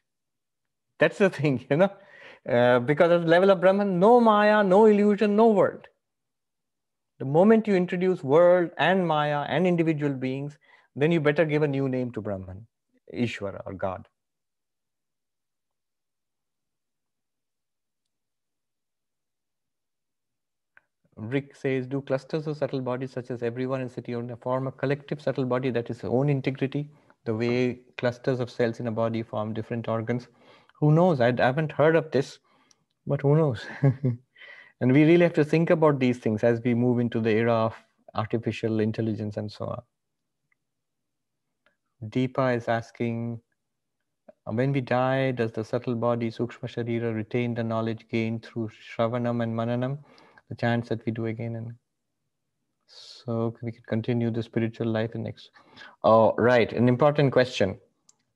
That's the thing, you know. Uh, because at the level of Brahman, no Maya, no illusion, no world. The moment you introduce world and Maya and individual beings, then you better give a new name to Brahman, Ishvara or God. Rick says, do clusters of subtle bodies such as everyone in city form a collective subtle body that is own integrity, the way clusters of cells in a body form different organs? Who knows? I haven't heard of this, but who knows? And we really have to think about these things as we move into the era of artificial intelligence and so on. Deepa is asking, when we die, does the subtle body, Sukshma Sharira, retain the knowledge gained through Shravanam and Mananam, the chants that we do again and so we can continue the spiritual life in next. Oh, right, an important question.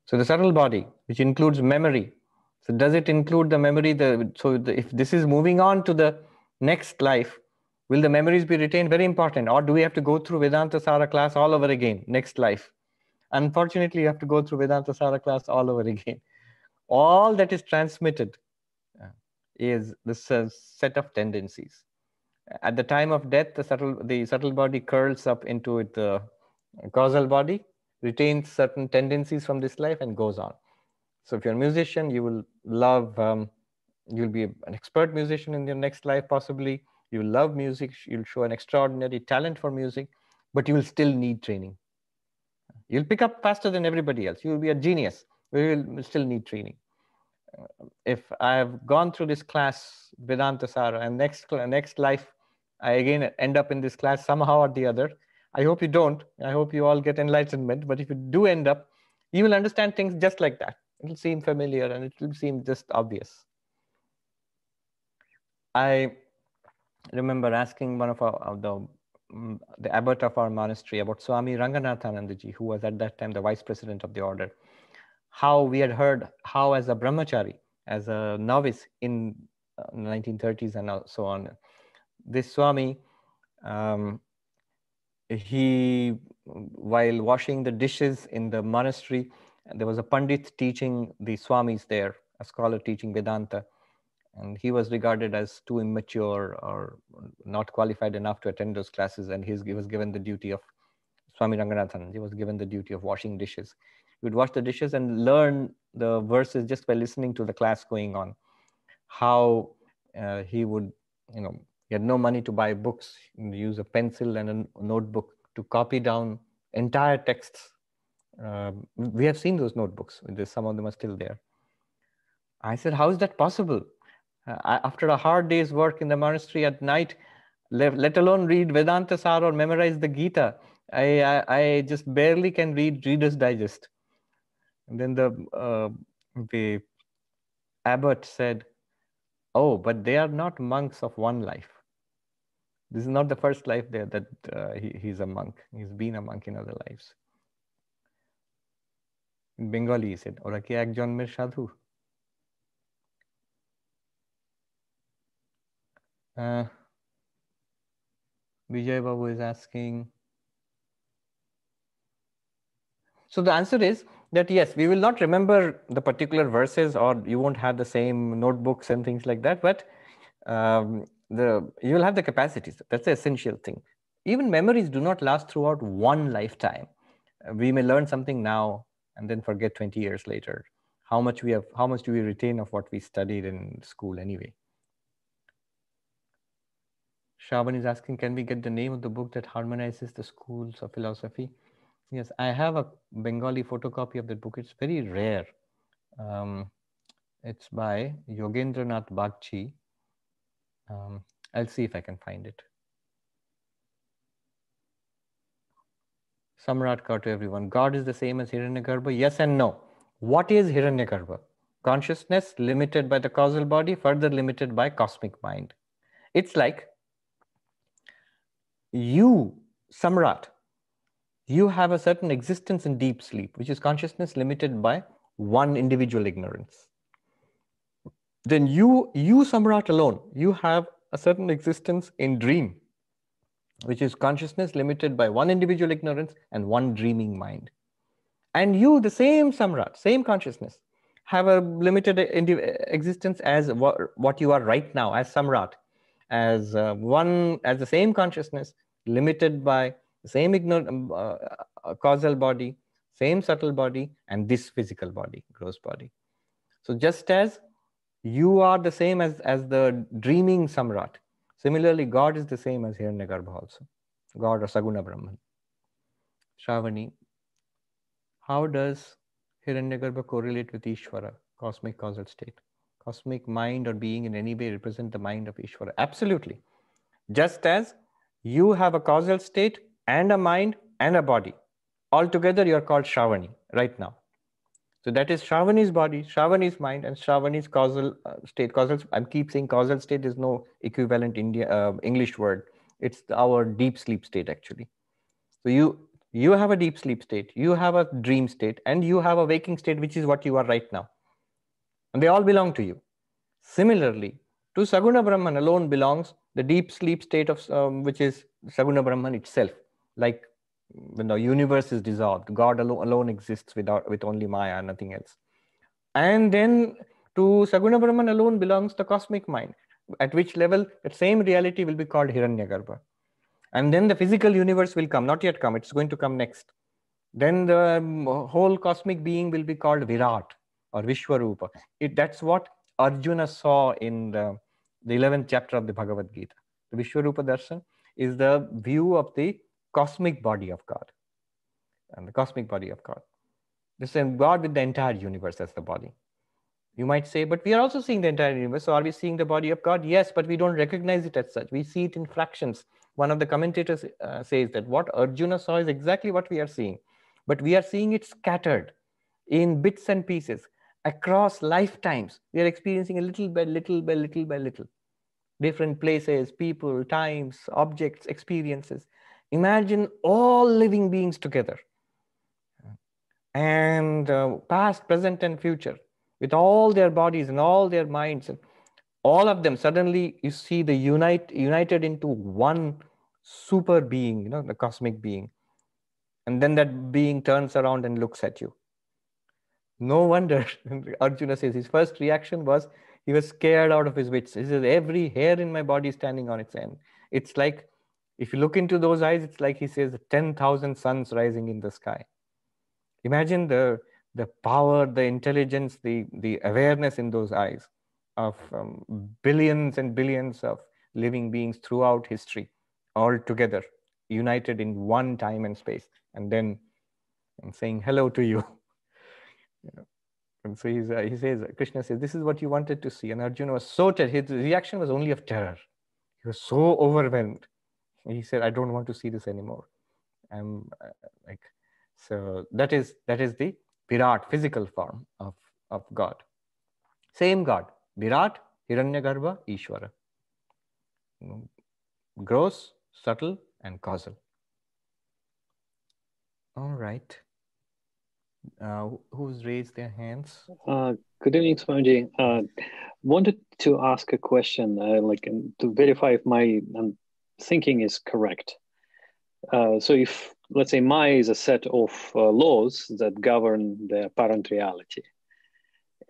So the subtle body, which includes memory. So does it include the memory? The so the, if this is moving on to the next life, will the memories be retained? Very important. Or do we have to go through Vedanta Sara class all over again, next life? Unfortunately, you have to go through Vedanta Sara class all over again. All that is transmitted uh, is this set of tendencies. At the time of death, the subtle, the subtle body curls up into the causal body, retains certain tendencies from this life and goes on. So if you're a musician, you will love, um, you'll be an expert musician in your next life, possibly. You love music, you'll show an extraordinary talent for music, but you will still need training. You'll pick up faster than everybody else. You will be a genius. We will still need training. Uh, if I have gone through this class, Vedanta Sara, and next next life, I again end up in this class somehow or the other. I hope you don't. I hope you all get enlightenment. But if you do end up, you will understand things just like that. It'll seem familiar and it will seem just obvious. I remember asking one of our, the mm, the abbot of our monastery about Swami Ranganathanandaji, who was at that time the vice president of the order, how we had heard how as a brahmachari, as a novice in 1930s uh, and so on, this Swami, um, he, while washing the dishes in the monastery, there was a Pandit teaching the Swamis there, a scholar teaching Vedanta. And he was regarded as too immature or not qualified enough to attend those classes. And he was given the duty of Swami Ranganathan. He was given the duty of washing dishes. He would wash the dishes and learn the verses just by listening to the class going on. How uh, he would, you know, he had no money to buy books, use a pencil and a notebook to copy down entire texts. Uh, we have seen those notebooks. Some of them are still there. I said, how is that possible? Uh, after a hard day's work in the monastery at night, let, alone read Vedanta Sar or memorize the Gita, I, I, I, just barely can read Reader's Digest. And then the, uh, the abbot said, Oh, but they are not monks of one life. This is not the first life there that uh, he, he's a monk. He's been a monk in other lives. In Bengali, he said, Ora ki ek jన్মের sadhu. Uh, Vijay Babu is asking. So the answer is that yes, we will not remember the particular verses or you won't have the same notebooks and things like that, but um, the you will have the capacities. That's the essential thing. Even memories do not last throughout one lifetime. Uh, we may learn something now and then forget 20 years later. How much we have, how much do we retain of what we studied in school anyway? Shaban is asking, can we get the name of the book that harmonizes the schools of philosophy? Yes, I have a Bengali photocopy of that book. It's very rare. Um, it's by Yogendranath Bagchi, um, I'll see if I can find it. Samrat to everyone. God is the same as Hiranyagarbha? Yes and no. What is Hiranyagarbha? Consciousness limited by the causal body, further limited by cosmic mind. It's like you, Samrat, you have a certain existence in deep sleep, which is consciousness limited by one individual ignorance. Then you, you Samrat alone, you have a certain existence in dream, which is consciousness limited by one individual ignorance and one dreaming mind. And you, the same Samrat, same consciousness, have a limited existence as what, you are right now, as Samrat, as uh, one, as the same consciousness, limited by the same ignor- um, uh, uh, causal body, same subtle body, and this physical body, gross body. So just as you are the same as, as the dreaming Samrat. Similarly, God is the same as Hiranyagarbha also. God or Saguna Brahman. Shravani, how does Hiranyagarbha correlate with Ishvara, cosmic causal state? Cosmic mind or being in any way represent the mind of Ishvara? Absolutely. Just as you have a causal state and a mind and a body. Altogether, you are called Shravani right now. So that is Shravani's body, Shravani's mind, and Shravani's causal uh, state. Causal. I keep saying causal state is no equivalent India uh, English word. It's our deep sleep state actually. So you you have a deep sleep state, you have a dream state, and you have a waking state, which is what you are right now, and they all belong to you. Similarly, to Saguna Brahman alone belongs the deep sleep state of um, which is Saguna Brahman itself, like when the universe is dissolved god alone, alone exists without with only maya nothing else and then to saguna brahman alone belongs the cosmic mind at which level that same reality will be called Hiranyagarbha. And then the physical universe will come, not yet come, it's going to come next. Then the um, whole cosmic being will be called Virat or Vishwarupa. It, that's what Arjuna saw in the, the 11th chapter of the Bhagavad Gita. The Vishwarupa Darshan is the view of the cosmic body of God and the cosmic body of God. This is God with the entire universe as the body. You might say, but we are also seeing the entire universe. So are we seeing the body of God? Yes, but we don't recognize it as such. We see it in fractions. One of the commentators uh, says that what Arjuna saw is exactly what we are seeing, but we are seeing it scattered in bits and pieces across lifetimes. We are experiencing a little by little by little by little. Different places, people, times, objects, experiences. Imagine all living beings together and uh, past, present, and future with all their bodies and all their minds and all of them suddenly you see the unite united into one super being you know the cosmic being and then that being turns around and looks at you no wonder arjuna says his first reaction was he was scared out of his wits he says every hair in my body standing on its end it's like if you look into those eyes it's like he says 10000 suns rising in the sky imagine the the power, the intelligence, the, the awareness in those eyes of um, billions and billions of living beings throughout history, all together, united in one time and space. And then saying hello to you. And so he's, uh, he says, Krishna says, this is what you wanted to see. And Arjuna was so, ter- his reaction was only of terror. He was so overwhelmed. He said, I don't want to see this anymore. I'm uh, like, so that is, that is the Virat, physical form of, of God. Same God, Virat, Hiranyagarbha, Ishvara. Gross, subtle, and causal. All right. Uh, who's raised their hands? Uh, good evening, Swamiji. Uh, wanted to ask a question, uh, like um, to verify if my um, thinking is correct. Uh, so if let's say Maya is a set of uh, laws that govern the apparent reality,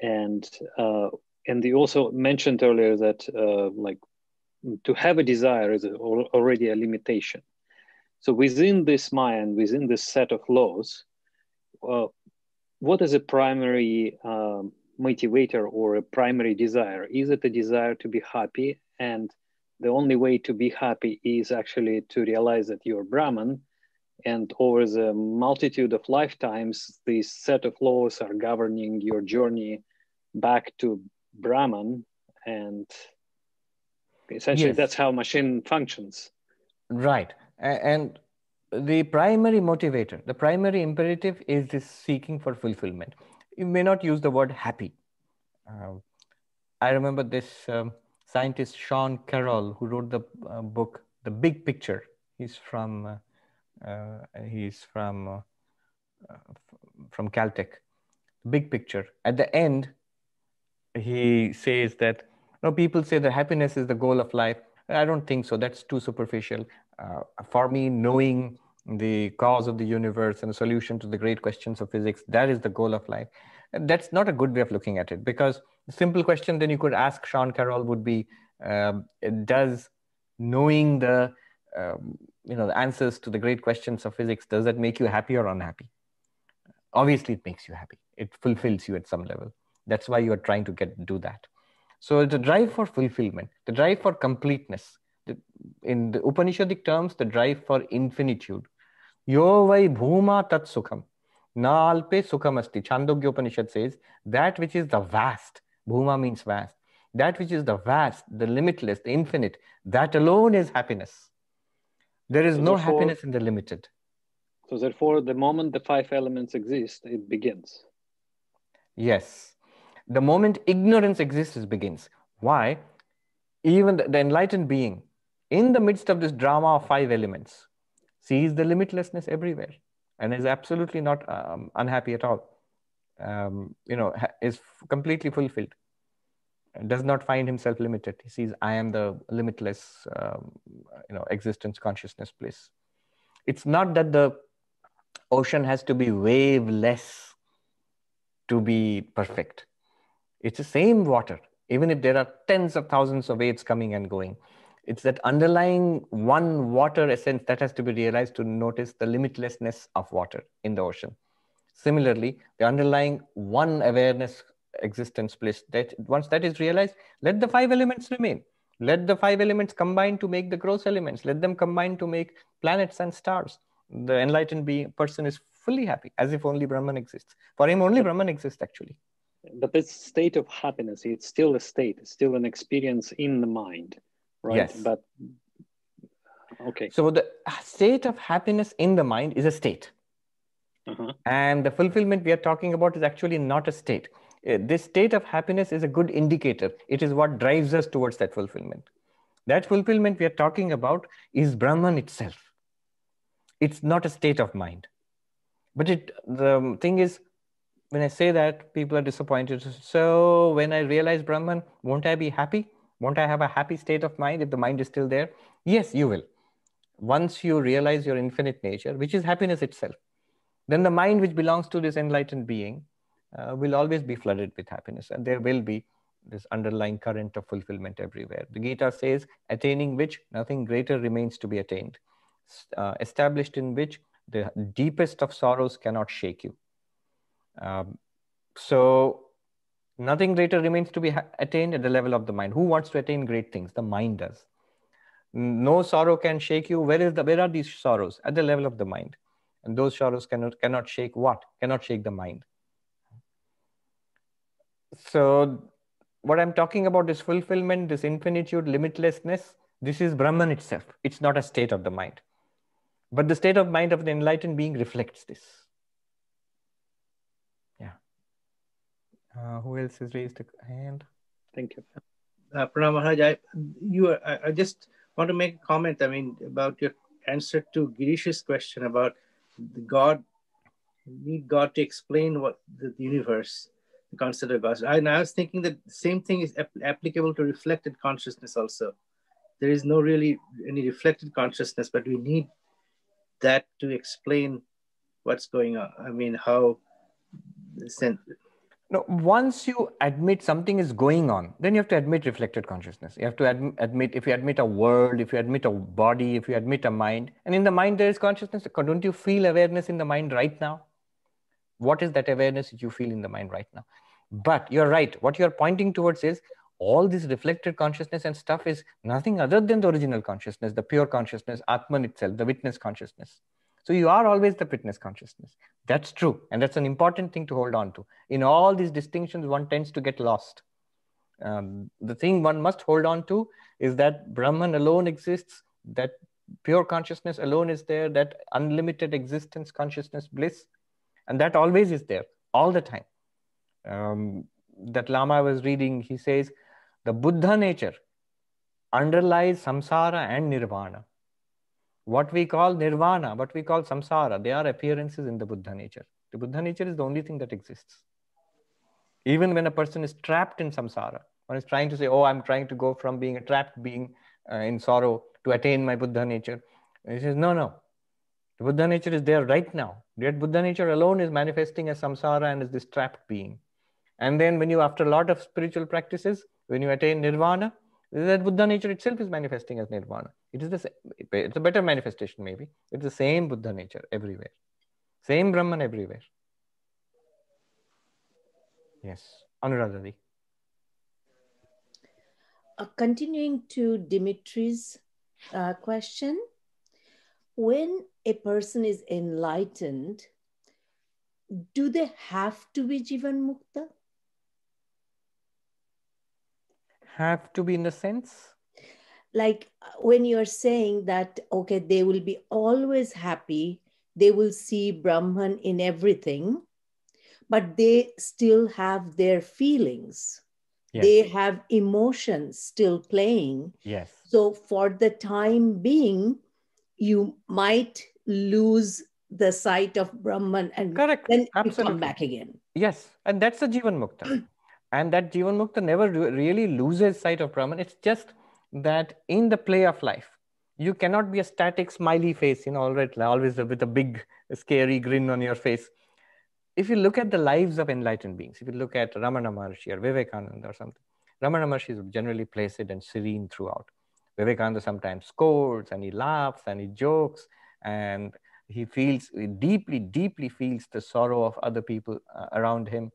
and uh, and they also mentioned earlier that like to have a desire is already a limitation. So within this Maya and within this set of laws, uh, what is a primary um, motivator or a primary desire? Is it a desire to be happy and the only way to be happy is actually to realize that you're Brahman. And over the multitude of lifetimes, this set of laws are governing your journey back to Brahman. And essentially, yes. that's how machine functions. Right. And the primary motivator, the primary imperative is this seeking for fulfillment. You may not use the word happy. Uh, I remember this. Um, scientist Sean Carroll, who wrote the uh, book The Big Picture. He's from uh, uh he's from uh, uh, from Caltech. Big Picture. At the end, he says that you know, people say that happiness is the goal of life. I don't think so. That's too superficial. For me, knowing the cause of the universe and the solution to the great questions of physics, that is the goal of life. That's not a good way of looking at it because the simple question then you could ask Sean Carroll would be, um, does knowing the um, you know the answers to the great questions of physics does that make you happy or unhappy? Obviously, it makes you happy. It fulfills you at some level. That's why you are trying to get do that. So the drive for fulfillment, the drive for completeness, the, in the Upanishadic terms, the drive for infinitude. Yo vai bhuma tat sukham. Nalpe sukham asti. Chandogya Upanishad says that which is the vast, Bhuma means vast. That which is the vast, the limitless, the infinite, that alone is happiness. There is so no happiness in the limited. So therefore, the moment the five elements exist, it begins. Yes. The moment ignorance exists, it begins. Why? Even the, the enlightened being, in the midst of this drama of five elements, sees the limitlessness everywhere and is absolutely not um, unhappy at all um, you know, is completely fulfilled. Does not find himself limited. He sees, I am the limitless, um, you know, existence, consciousness, bliss. It's not that the ocean has to be waveless to be perfect. It's the same water. even if there are tens of thousands of waves coming and going. It's that underlying one water essence that has to be realized to notice the limitlessness of water in the ocean. Similarly, the underlying one awareness existence place that once that is realized, let the five elements remain. Let the five elements combine to make the gross elements. Let them combine to make planets and stars. The enlightened being person is fully happy, as if only Brahman exists. For him, only Brahman exists actually. But this state of happiness, it's still a state, it's still an experience in the mind, right? Yes. But okay. So the state of happiness in the mind is a state. Uh-huh. And the fulfillment we are talking about is actually not a state. Uh, This state of happiness is a good indicator. It is what drives us towards that fulfillment. That fulfillment we are talking about is Brahman itself. It's not a state of mind. But it the thing is, when I say that, people are disappointed. So when I realize Brahman, won't I be happy? Won't I have a happy state of mind if the mind is still there? Yes, you will. Once you realize your infinite nature, which is happiness itself, then the mind which belongs to this enlightened being uh, will always be flooded with happiness and there will be this underlying current of fulfillment everywhere the gita says attaining which nothing greater remains to be attained uh, established in which the deepest of sorrows cannot shake you um, so nothing greater remains to be attained at the level of the mind. Who wants to attain great things? The mind does. No sorrow can shake you. Where is the where are these sorrows? At the level of the mind. And those sorrows cannot cannot shake what? Cannot shake the mind. So what i'm talking about is fulfillment this infinitude limitlessness. This is brahman itself. It's not a state of the mind. But the state of mind of the enlightened being reflects this yeah uh, who else has raised a hand Thank you. uh, Pranam Maharaj, I, you, I, I just want to make a comment. I mean, about your answer to Girish's question about God, need God to explain what the, the universe, the concept of God. I, and I was thinking that the same thing is ap- applicable to reflected consciousness also. There is no really any reflected consciousness, but we need that to explain what's going on. I mean, how no once you admit something is going on then you have to admit reflected consciousness. You have to adm- admit if you admit a world if you admit a body if you admit a mind and in the mind there is consciousness. Don't you feel awareness in the mind right now? What is that awareness you feel in the mind right now? But you're right. What you're pointing towards is all this reflected consciousness and stuff is nothing other than the original consciousness the pure consciousness atman itself the witness consciousness so you are always the witness consciousness. That's true. And that's an important thing to hold on to. In all these distinctions one tends to get lost. Um, the thing one must hold on to is that brahman alone exists that pure consciousness alone is there that unlimited existence consciousness bliss and that always is there all the time. Um, that lama was reading he says the buddha nature underlies samsara and nirvana what we call nirvana what we call samsara they are appearances in the buddha nature. The buddha nature is the only thing that exists. Even when a person is trapped in samsara one is trying to say oh i'm trying to go from being a trapped being uh, in sorrow to attain my buddha nature. He says no no. The buddha nature is there right now. That buddha nature alone is manifesting as samsara and as this trapped being. And then when you after a lot of spiritual practices when you attain nirvana that buddha nature itself is manifesting as nirvana. It is the same it's a better manifestation maybe. It's the same buddha nature everywhere. Same brahman everywhere. Yes. Anuradhadi Uh, continuing to Dimitri's uh, question, when a person is enlightened, do they have to be Jivan Mukta? Have to be in the sense Like uh, when you're saying that, okay, they will be always happy, they will see Brahman in everything, but they still have their feelings. yes They have emotions still playing. yes So for the time being, you might lose the sight of Brahman and correct then absolutely come back again. Yes, and that's the Jivan Mukta. And that Jivan Mukta never re- really loses sight of Brahman. It's just that in the play of life, you cannot be a static, smiley face, you know, all right, always with a big, scary grin on your face. If you look at the lives of enlightened beings, if you look at Ramana Maharshi or Vivekananda or something, Ramana Maharshi is generally placid and serene throughout. Vivekananda sometimes scolds and he laughs and he jokes and he feels he deeply, deeply feels the sorrow of other people uh, around him.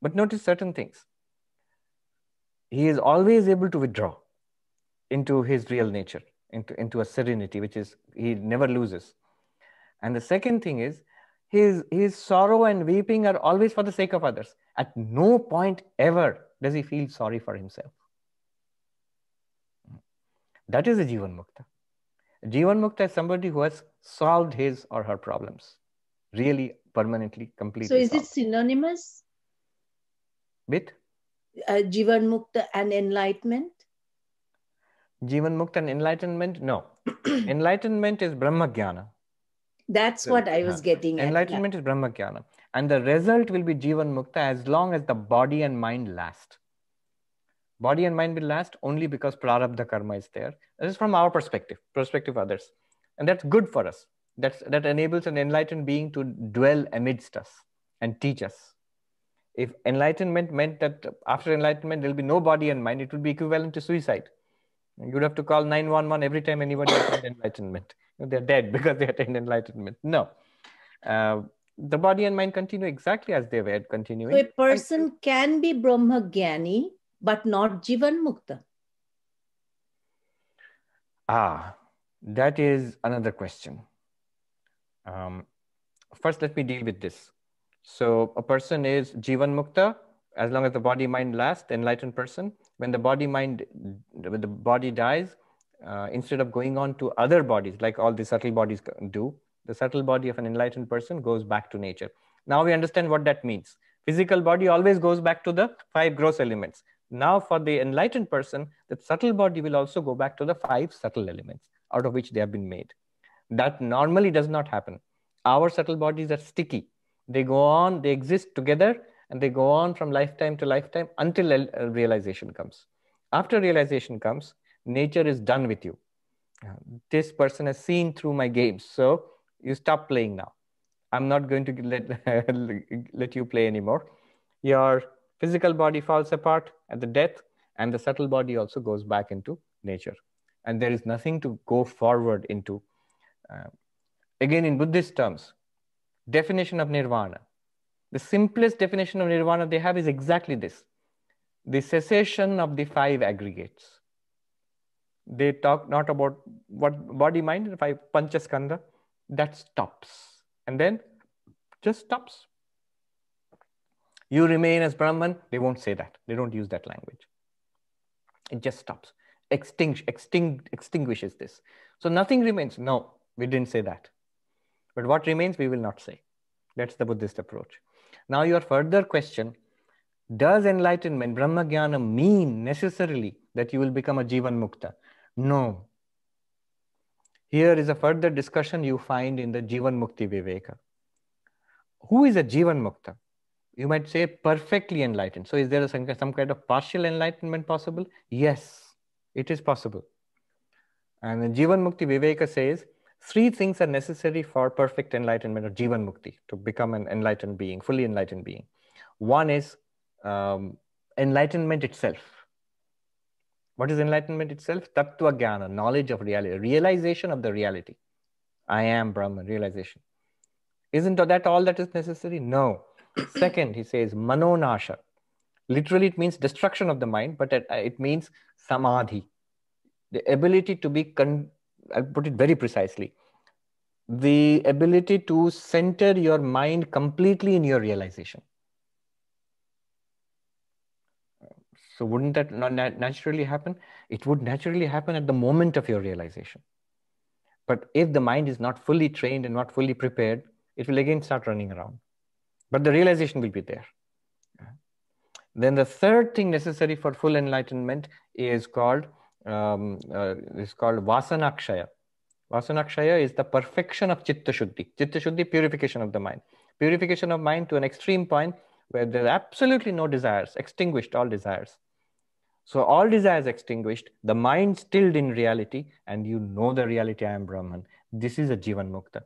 But notice certain things. He is always able to withdraw into his real nature, into, into a serenity, which is he never loses. And the second thing is his, his sorrow and weeping are always for the sake of others. At no point ever does he feel sorry for himself. That is a Jivan Mukta. Jivan Mukta is somebody who has solved his or her problems, really permanently, completely. So is solved. it synonymous? With Uh, Jivan Mukta and enlightenment? Jivan Mukta and enlightenment? No. enlightenment is Brahma Jnana. That's So, what I was getting at. Enlightenment is Brahma Jnana. And the result will be Jivan Mukta as long as the body and mind last. Body and mind will last only because Prarabdha karma is there. This is from our perspective, perspective of others. And that's good for us. That's, that enables an enlightened being to dwell amidst us and teach us. If enlightenment meant that after enlightenment there'll be no body and mind, it would be equivalent to suicide. You'd have to call 911 every time anybody attained enlightenment. They're dead because they attained enlightenment. No. Uh, the body and mind continue exactly as they were continuing. So a person can be Brahma Gyani, but not Jivan Mukta. Ah, that is another question. Um, first, let me deal with this. So, a person is Jivan Mukta as long as the body mind lasts, enlightened person. When the body mind, when the body dies, uh, instead of going on to other bodies like all the subtle bodies do, the subtle body of an enlightened person goes back to nature. Now we understand what that means. Physical body always goes back to the five gross elements. Now, for the enlightened person, the subtle body will also go back to the five subtle elements out of which they have been made. That normally does not happen. Our subtle bodies are sticky. They go on, they exist together, and they go on from lifetime to lifetime until realization comes. After realization comes, nature is done with you. This person has seen through my games, so you stop playing now. I'm not going to let, let you play anymore. Your physical body falls apart at the death, and the subtle body also goes back into nature. And there is nothing to go forward into. Uh, again, in Buddhist terms, definition of nirvana. The simplest definition of nirvana they have is exactly this the cessation of the five aggregates. They talk not about what body, mind, five panchaskandha, that stops. And then just stops. You remain as Brahman, they won't say that. They don't use that language. It just stops. Extinct, extinguishes this. So nothing remains. No, we didn't say that. But what remains, we will not say. That's the Buddhist approach. Now, your further question Does enlightenment, Brahma Jnana, mean necessarily that you will become a Jivan Mukta? No. Here is a further discussion you find in the Jivan Mukti Viveka. Who is a Jivan Mukta? You might say perfectly enlightened. So, is there a, some kind of partial enlightenment possible? Yes, it is possible. And the Jivan Mukti Viveka says three things are necessary for perfect enlightenment or Jivan Mukti to become an enlightened being, fully enlightened being. One is um, enlightenment itself. What is enlightenment itself? Tattva Jnana, knowledge of reality, realization of the reality. I am Brahman, realization. Isn't that all that is necessary? No. Second, he says manonasha. Literally, it means destruction of the mind, but it, it means samadhi, the ability to be, con- I'll put it very precisely, the ability to center your mind completely in your realization. So, wouldn't that naturally happen? It would naturally happen at the moment of your realization. But if the mind is not fully trained and not fully prepared, it will again start running around. But the realization will be there. Then the third thing necessary for full enlightenment is called um, uh, is called vasanakshaya. Vasanakshaya is the perfection of chitta shuddhi. Chitta shuddhi, purification of the mind. Purification of mind to an extreme point where there's absolutely no desires, extinguished all desires. So all desires extinguished, the mind stilled in reality, and you know the reality I am Brahman. This is a Jivan Mukta.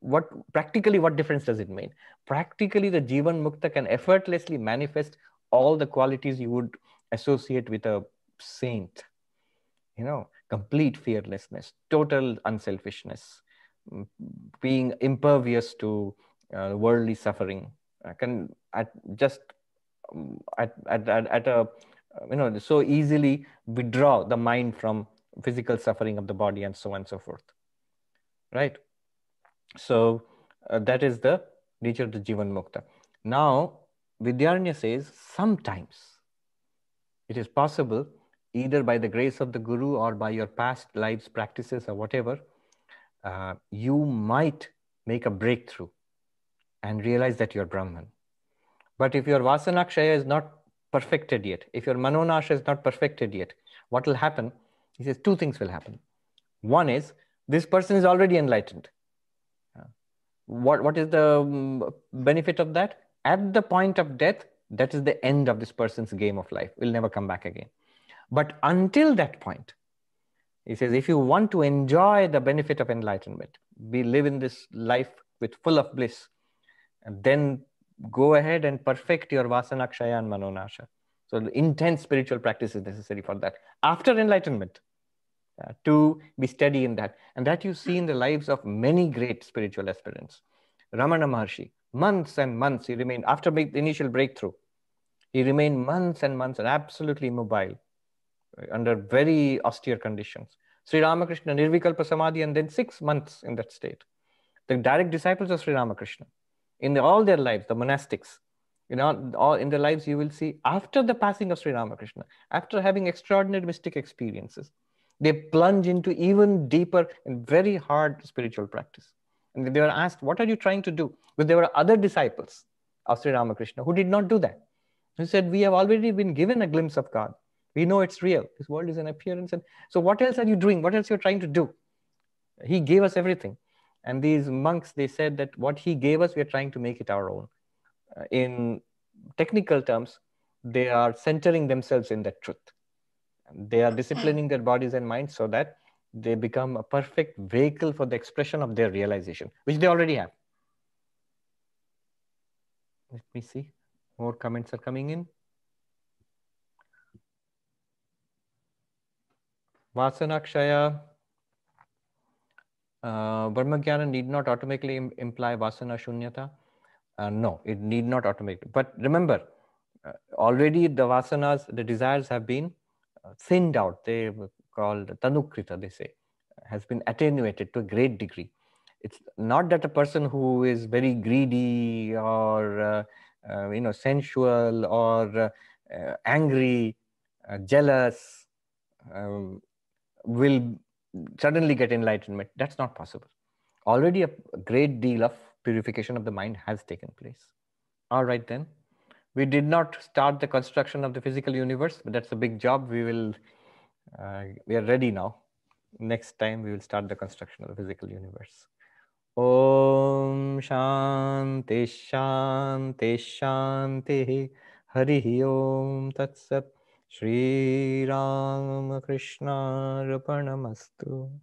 What practically what difference does it make? Practically, the Jivan Mukta can effortlessly manifest all the qualities you would associate with a saint you know complete fearlessness total unselfishness being impervious to uh, worldly suffering. I can at just um, at, at, at, at a you know so easily withdraw the mind from physical suffering of the body and so on and so forth right? So uh, that is the nature of the jivan mukta. Now vidyaranya says sometimes it is possible either by the grace of the guru or by your past lives practices or whatever uh, you might make a breakthrough and realize that you're brahman but if your vasanakshaya is not perfected yet if your manonasha is not perfected yet what will happen he says two things will happen. One is this person is already enlightened. What, what is the um, benefit of that? At the point of death, that is the end of this person's game of life. Will never come back again. But until that point, he says, if you want to enjoy the benefit of enlightenment, be live in this life with full of bliss, and then go ahead and perfect your vasanakshaya and manonasha. So intense spiritual practice is necessary for that. After enlightenment, uh, to be steady in that. And that you see in the lives of many great spiritual aspirants. Ramana Maharshi, months and months he remained, after the initial breakthrough, he remained months and months and absolutely immobile under very austere conditions. Sri Ramakrishna, Nirvikalpa Samadhi, and then six months in that state. The direct disciples of Sri Ramakrishna, in all their lives, the monastics, you know, all in their lives, you will see after the passing of Sri Ramakrishna, after having extraordinary mystic experiences, they plunge into even deeper and very hard spiritual practice. And they were asked, What are you trying to do? But there were other disciples of Sri Ramakrishna who did not do that. Who said, We have already been given a glimpse of God. We know it's real. This world is an appearance. And so, what else are you doing? What else you're trying to do? He gave us everything. And these monks, they said that what he gave us, we are trying to make it our own. Uh, in technical terms, they are centering themselves in that truth. They are disciplining their bodies and minds so that they become a perfect vehicle for the expression of their realization, which they already have. Let me see. More comments are coming in. Vasanakshaya. Uh, Brahmagyana need not automatically Im imply Vasana Shunyata. Uh, no, it need not automatically. But remember, uh, already the Vasanas, the desires have been thinned out. They were called tanukrita, they say, has been attenuated to a great degree. It's not that a person who is very greedy or uh, uh, you know sensual or uh, angry, uh, jealous um, will suddenly get enlightenment. That's not possible. Already a great deal of purification of the mind has taken place. All right then we did not start the construction of the physical universe but that's a big job we will uh, we are ready now next time we will start the construction of the physical universe om shanti shanti shanti hari om tat sat arpanamastu